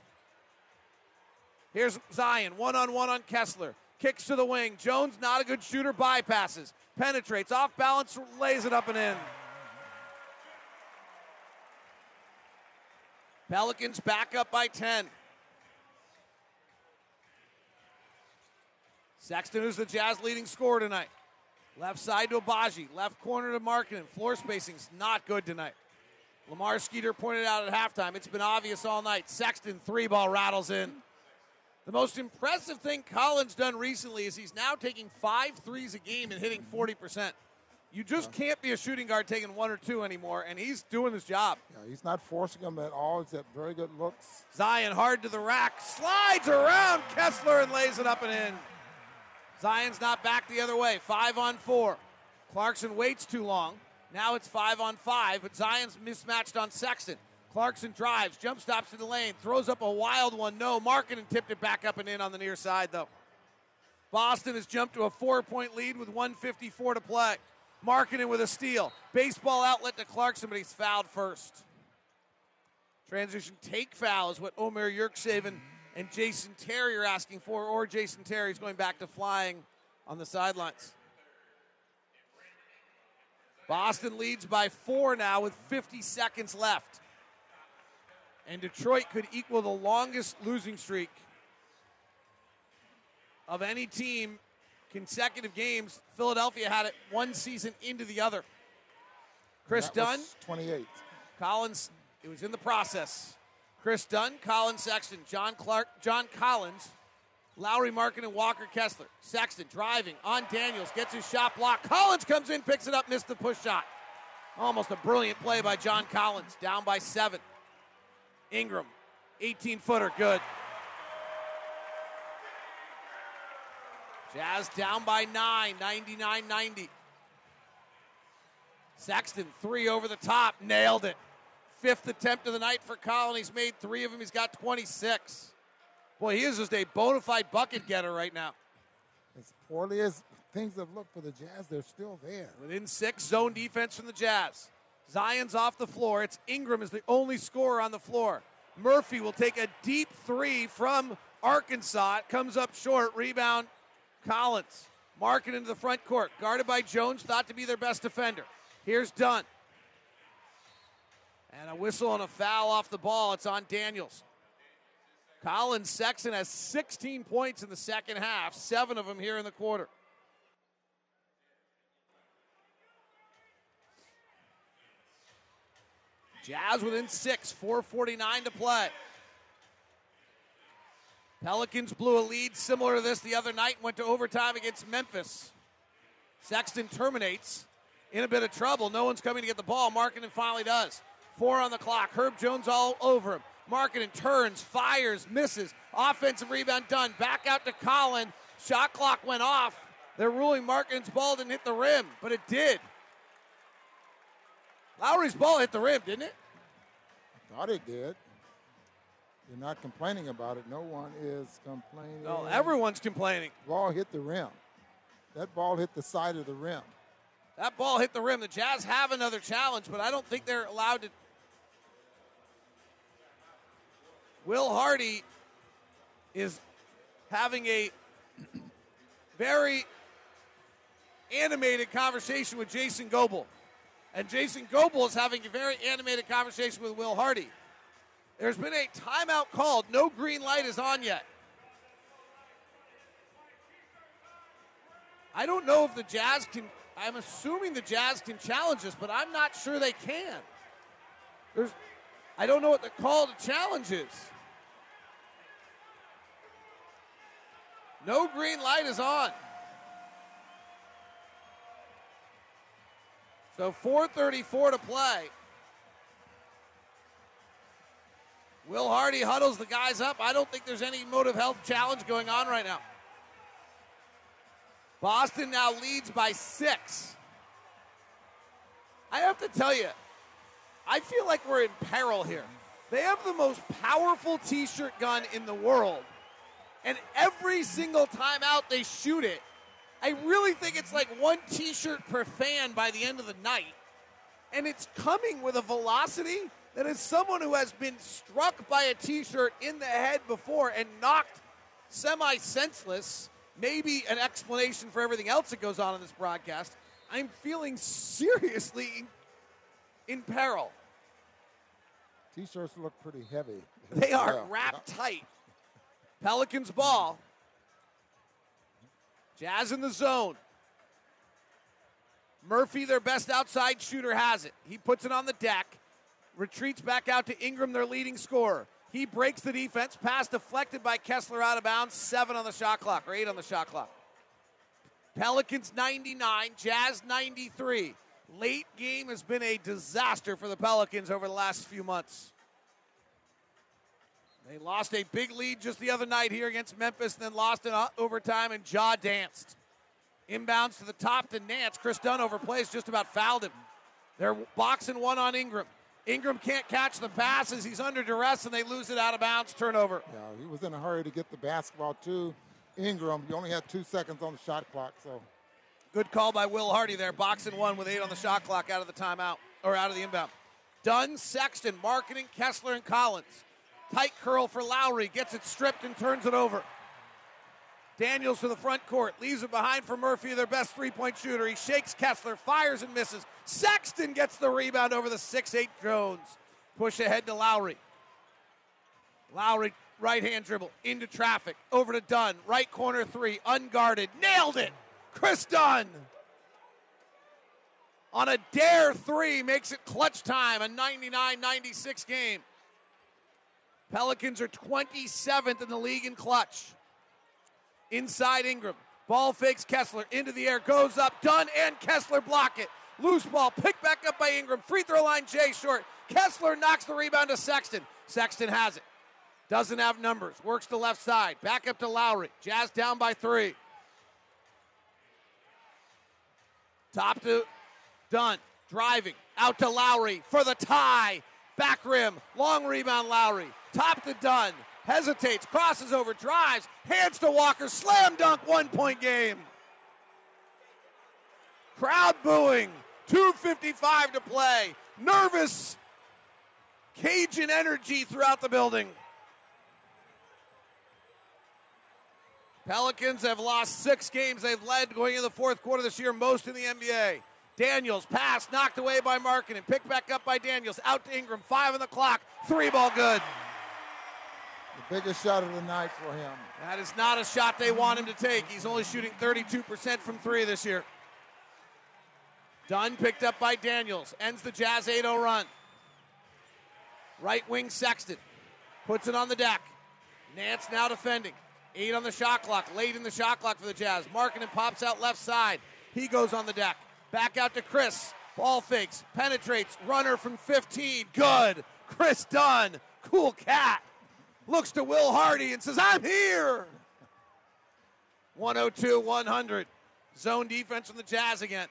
Here's Zion, one on one on Kessler. Kicks to the wing. Jones, not a good shooter, bypasses. Penetrates, off balance, lays it up and in. Pelicans back up by 10. Sexton, who's the Jazz leading scorer tonight. Left side to Agbaji. Left corner to Markkanen. Floor spacing's not good tonight. Lamar Skeeter pointed out at halftime. It's been obvious all night. Sexton three ball rattles in. The most impressive thing Collin's done recently is he's now taking five threes a game and hitting 40%. You just can't be a shooting guard taking one or two anymore, and he's doing his job. Yeah, he's not forcing them at all. Got very good looks. Zion hard to the rack, slides around Kessler and lays it up and in. Zion's not back the other way. Five on four. Clarkson waits too long. Now it's five on five, but Zion's mismatched on Sexton. Clarkson drives, jump stops to the lane, throws up a wild one. No, Markkanen tipped it back up and in on the near side, though. Boston has jumped to a four point lead with 154 to play. Markkanen with a steal. Baseball outlet to Clarkson, but he's fouled first. Transition take foul is what Omer Yurtseven and Jason Terry are asking for, or Jason Terry's going back to flying on the sidelines. Boston leads by four now with 50 seconds left. And Detroit could equal the longest losing streak of any team consecutive games. Philadelphia had it one season into the other. Kris Dunn, 28. Collins, it was in the process. Kris Dunn, Collin Sexton, John Clark, John Collins, Lauri Markkanen, and Walker Kessler. Sexton driving on Daniels, gets his shot blocked. Collins comes in, picks it up, missed the push shot. Almost a brilliant play by John Collins, down by seven. Ingram, 18 footer, good. Jazz down by nine, 99 90. Sexton, three over the top, nailed it. Fifth attempt of the night for Collin. He's made three of them. He's got 26. Boy, he is just a bona fide bucket getter right now. As poorly as things have looked for the Jazz, they're still there. Within six, zone defense from the Jazz. Zion's off the floor. It's Ingram is the only scorer on the floor. Murphy will take a deep three from Arkansas. It comes up short. Rebound, Collins. Marking into the front court. Guarded by Jones, thought to be their best defender. Here's Dunn. And a whistle and a foul off the ball. It's on Daniels. Collins Sexton has 16 points in the second half, seven of them here in the quarter. Jazz within six, 449 to play. Pelicans blew a lead similar to this the other night, went to overtime against Memphis. Sexton terminates in a bit of trouble. No one's coming to get the ball. Markkanen finally does. Four on the clock. Herb Jones all over him. Markkanen turns, fires, misses. Offensive rebound done. Back out to Collin. Shot clock went off. They're ruling Markkanen's ball didn't hit the rim, but it did. Lauri's ball hit the rim, didn't it? I thought it did. You're not complaining about it. No one is complaining. No, everyone's complaining. Ball hit the rim. That ball hit the side of the rim. That ball hit the rim. The Jazz have another challenge, but I don't think they're allowed to. Will Hardy is having a very animated conversation with Jason Goble. And Jason Goble is having a very animated conversation with Will Hardy. There's been a timeout called. No green light is on yet. I don't know if the Jazz can. I'm assuming the Jazz can challenge this, but I'm not sure they can. There's, I don't know what the call to challenge is. No green light is on. So 4:34 to play. Will Hardy huddles the guys up. I don't think there's any motive health challenge going on right now. Boston now leads by six. I have to tell you, I feel like we're in peril here. They have the most powerful t shirt gun in the world. And every single time out they shoot it, I really think it's like one t shirt per fan by the end of the night. And it's coming with a velocity that is someone who has been struck by a t shirt in the head before and knocked semi senseless. Maybe an explanation for everything else that goes on in this broadcast. I'm feeling seriously in peril. T-shirts look pretty heavy. They are Yeah. wrapped tight. Pelicans ball. Jazz in the zone. Murphy, their best outside shooter, has it. He puts it on the deck, retreats back out to Ingram, their leading scorer. He breaks the defense. Pass deflected by Kessler out of bounds. Seven on the shot clock, or eight on the shot clock. Pelicans 99, Jazz 93. Late game has been a disaster for the Pelicans over the last few months. They lost a big lead just the other night here against Memphis, and then lost in uh, overtime, and Jaw danced. Inbounds to the top to Nance. Kris Dunn overplays, just about fouled him. They're boxing one on Ingram. Ingram can't catch the passes. He's under duress, and they lose it out of bounds. Turnover. Yeah, he was in a hurry to get the basketball to Ingram. He only had two seconds on the shot clock, so Good call by Will Hardy there. Boxing one with eight on the shot clock out of the timeout, or out of the inbound. Dunn, Sexton, Markkanen, Kessler, and Collins. Tight curl for Lauri. Gets it stripped and turns it over. Daniels to the front court. Leaves it behind for Murphy, their best three point shooter. He shakes Kessler, fires and misses. Sexton gets the rebound over the 6'8 Jones. Push ahead to Lauri. Lauri, right hand dribble, into traffic, over to Dunn. Right corner three, unguarded. Nailed it! Kris Dunn! On a dare three, makes it clutch time, a 99 96 game. Pelicans are 27th in the league in clutch. Inside Ingram. Ball fakes Kessler into the air, goes up. Dunn and Kessler block it. Loose ball picked back up by Ingram. Free throw line, Jay short. Kessler knocks the rebound to Sexton. Sexton has it. Doesn't have numbers. Works the left side. Back up to Lauri. Jazz down by three. Top to Dunn. Driving. Out to Lauri for the tie. Back rim. Long rebound, Lauri. Top to Dunn. Hesitates. Crosses over. Drives. Hands to Walker. Slam dunk. One point game. Crowd booing. 2.55 to play. Nervous. Cajun energy throughout the building. Pelicans have lost six games. They've led going into the fourth quarter this year, most in the NBA. Daniels pass knocked away by Markkanen and picked back up by Daniels. Out to Ingram. Five on the clock. Three ball good. the biggest shot of the night for him. That is not a shot they want him to take. He's only shooting 32% from three this year. Dunn picked up by Daniels. Ends the Jazz 8 0 run. Right wing Sexton. Puts it on the deck. Nance now defending. Eight on the shot clock. Late in the shot clock for the Jazz. Markkanen pops out left side. He goes on the deck. Back out to Kris. Ball fakes. Penetrates. Runner from 15. Good. Kris Dunn. Cool cat. Looks to Will Hardy and says, I'm here. 102 100. Zone defense from the Jazz again.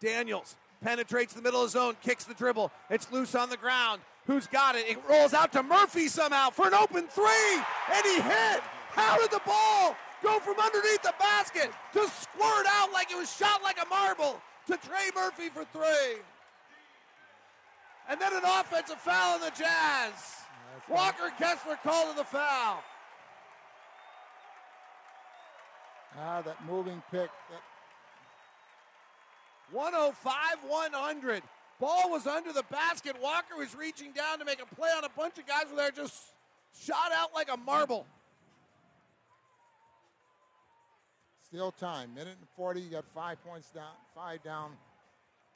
Daniels penetrates the middle of the zone, kicks the dribble. It's loose on the ground. Who's got it? It rolls out to Murphy somehow for an open three, and he hit. How did the ball go from underneath the basket to squirt out like it was shot like a marble to Trey Murphy for three? And then an offensive foul on the Jazz. Walker Kessler called the foul. Ah, that moving pick. That 105 100. Ball was under the basket. Walker was reaching down to make a play on a bunch of guys were there just shot out like a marble. Still time. Minute and 40. You got five points down, five down.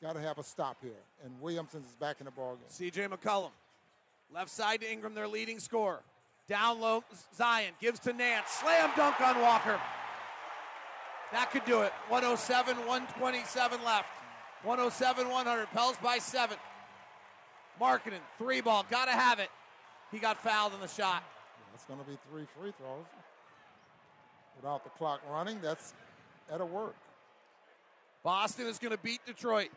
Got to have a stop here. And Williamson is back in the ballgame. CJ McCollum. Left side to Ingram, their leading scorer. Down low, Zion gives to Nance. Slam dunk on Walker. That could do it. 107, 127 left. 107, 100. Pels by seven. Markkanen, three ball. Got to have it. He got fouled in the shot. That's going to be three free throws. Without the clock running, that's at a work. Boston is going to beat Detroit.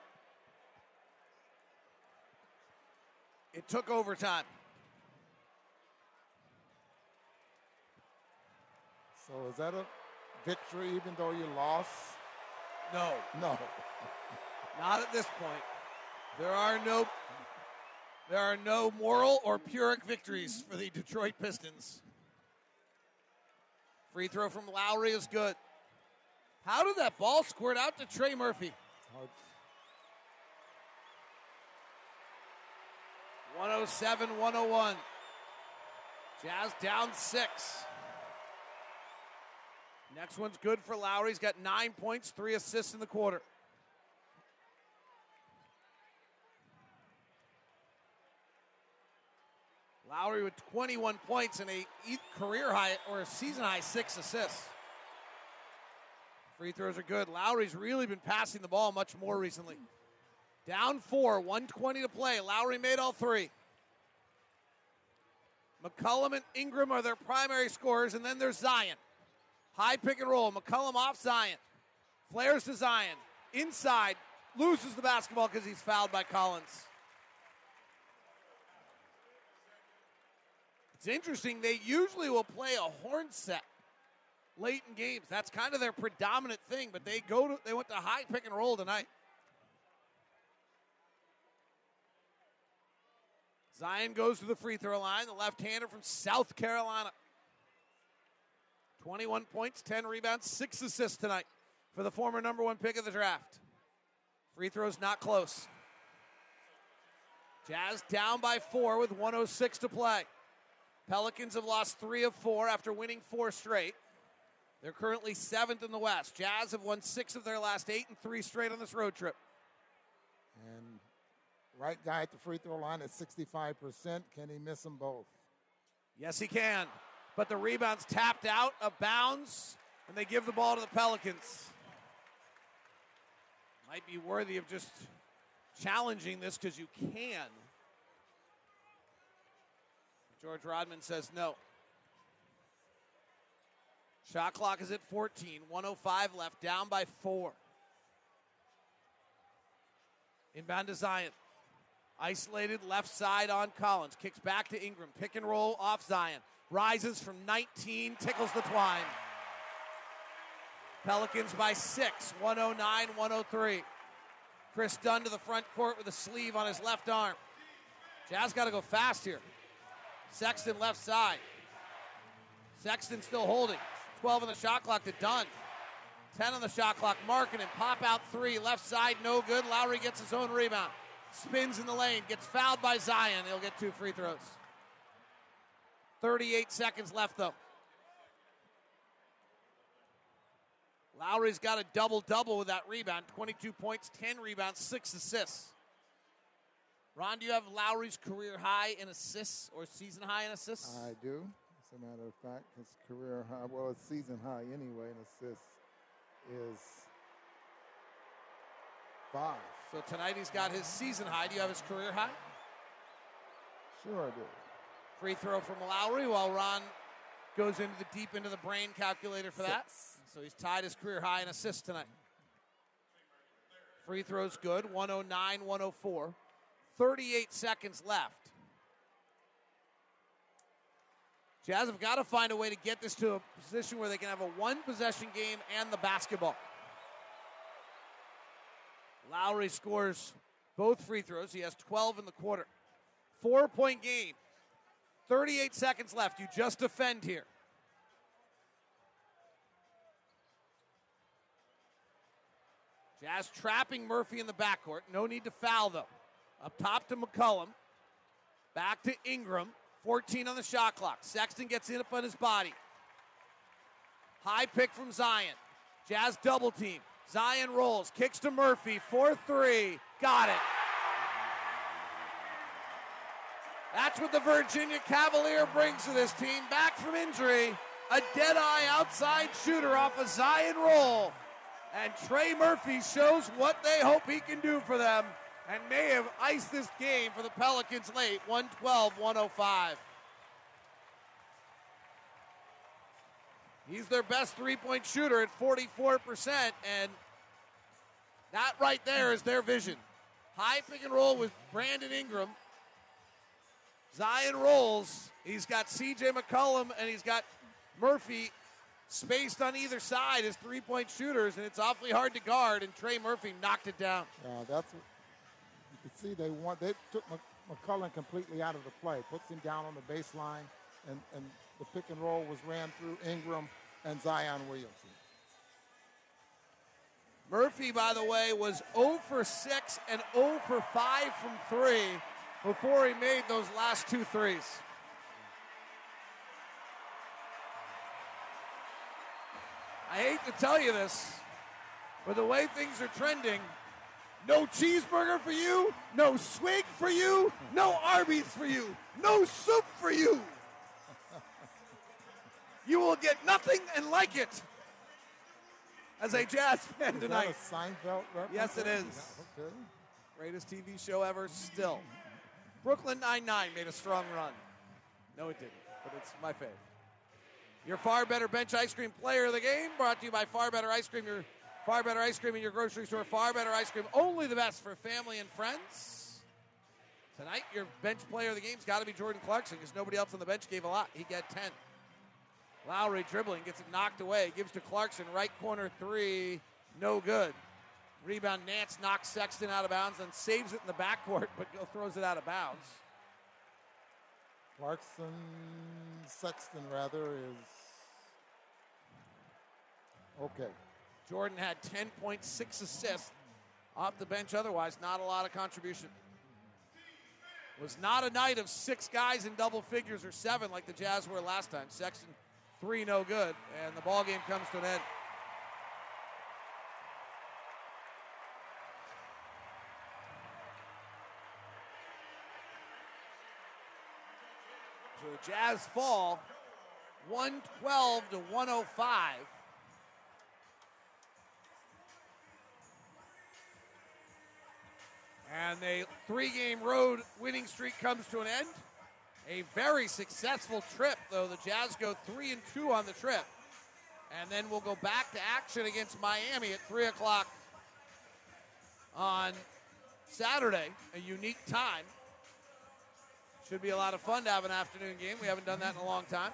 It took overtime. So is that a victory even though you lost? No. No. [LAUGHS] Not at this point. There are no there are no moral or pyrrhic victories for the Detroit Pistons. Free throw from Lauri is good. How did that ball squirt out to Trey Murphy? 107 101. Jazz down six. Next one's good for Lauri. He's got nine points, three assists in the quarter. Lauri with 21 points and a career high or a season high six assists. Free throws are good. Lauri's really been passing the ball much more recently. Down four, 120 to play. Lowry made all three. McCollum and Ingram are their primary scorers, and then there's Zion. High pick and roll. McCollum off Zion. Flares to Zion. Inside. Loses the basketball because he's fouled by Collins. It's interesting. They usually will play a horn set late in games. That's kind of their predominant thing, but they go to they went to high pick and roll tonight. Zion goes to the free throw line, the left-hander from South Carolina. 21 points, 10 rebounds, 6 assists tonight for the former number 1 pick of the draft. Free throws not close. Jazz down by 4 with 106 to play. Pelicans have lost 3 of 4 after winning 4 straight. They're currently seventh in the West. Jazz have won six of their last eight and three straight on this road trip. And right guy at the free throw line at 65%. Can he miss them both? Yes, he can. But the rebound's tapped out of bounds, and they give the ball to the Pelicans. Might be worthy of just challenging this because you can. George Rodman says no. Shot clock is at 14. 105 left, down by four. Inbound to Zion. Isolated left side on Collins. Kicks back to Ingram. Pick and roll off Zion. Rises from 19, tickles the twine. Pelicans by six, 109 103. Kris Dunn to the front court with a sleeve on his left arm. Jazz got to go fast here. Sexton left side. Sexton still holding. 12 on the shot clock to Dunn. 10 on the shot clock. Markkanen pop out three. Left side, no good. Lauri gets his own rebound. Spins in the lane. Gets fouled by Zion. He'll get two free throws. 38 seconds left, though. Lauri's got a double double with that rebound 22 points, 10 rebounds, 6 assists. Ron, do you have Lauri's career high in assists or season high in assists? I do. As a matter of fact, his career high, well, his season high anyway in assists is five. So tonight he's got his season high. Do you have his career high? Sure, I do. Free throw from Lowry while Ron goes into the deep into the brain calculator for that. So he's tied his career high in assists tonight. Free throws good, 109 104. 38 seconds left. Jazz have got to find a way to get this to a position where they can have a one possession game and the basketball. Lauri scores both free throws. He has 12 in the quarter. Four point game. 38 seconds left. You just defend here. Jazz trapping Murphy in the backcourt. No need to foul, though. Up top to McCollum. Back to Ingram. 14 on the shot clock. Sexton gets in up on his body. High pick from Zion. Jazz double team. Zion rolls, kicks to Murphy. 4 3. Got it. That's what the Virginia Cavalier brings to this team. Back from injury. A dead eye outside shooter off a Zion roll. And Trey Murphy shows what they hope he can do for them and may have iced this game for the Pelicans late 112 105. He's their best three point shooter at 44%, and that right there is their vision. High pick and roll with Brandon Ingram. Zion rolls. He's got CJ McCollum and he's got Murphy spaced on either side as three point shooters, and it's awfully hard to guard, and Trey Murphy knocked it down. Yeah, that's you see they want they took McCollum completely out of the play, puts him down on the baseline, and, and the pick and roll was ran through Ingram and Zion Williamson. Murphy, by the way, was 0 for 6 and 0 for 5 from 3 before he made those last two threes. I hate to tell you this, but the way things are trending, no cheeseburger for you, no swig for you, no Arby's for you, no soup for you. [LAUGHS] You will get nothing and like it as a Jazz fan Is tonight. that a Seinfeld reference? Yes, it is. Okay. Greatest TV show ever still. Brooklyn Nine-Nine made a strong run. No, it didn't, but it's my fave. Your Farr Better Bench Ice Cream Player of the Game brought to you by Farr Better Ice Cream. Your Farr Better Ice Cream in your grocery store. Farr Better Ice Cream, only the best for family and friends. Tonight, your bench player of the game's got to be Jordan Clarkson because nobody else on the bench gave a lot. He got 10. Lauri dribbling, gets it knocked away, gives to Clarkson, right corner three, no good. Rebound, Nance knocks Sexton out of bounds, then saves it in the backcourt, but throws it out of bounds. Clarkson, Sexton, rather, is. Okay. Jordan had 10.6 assists off the bench, otherwise, not a lot of contribution. Was not a night of six guys in double figures or seven like the Jazz were last time. Sexton, three no good, and the ball game comes to an end. So the Jazz fall 112 to 105. And the three game road winning streak comes to an end. A very successful trip, though. The Jazz go three and two on the trip. And then we'll go back to action against Miami at three o'clock on Saturday, a unique time. Should be a lot of fun to have an afternoon game. We haven't done that in a long time.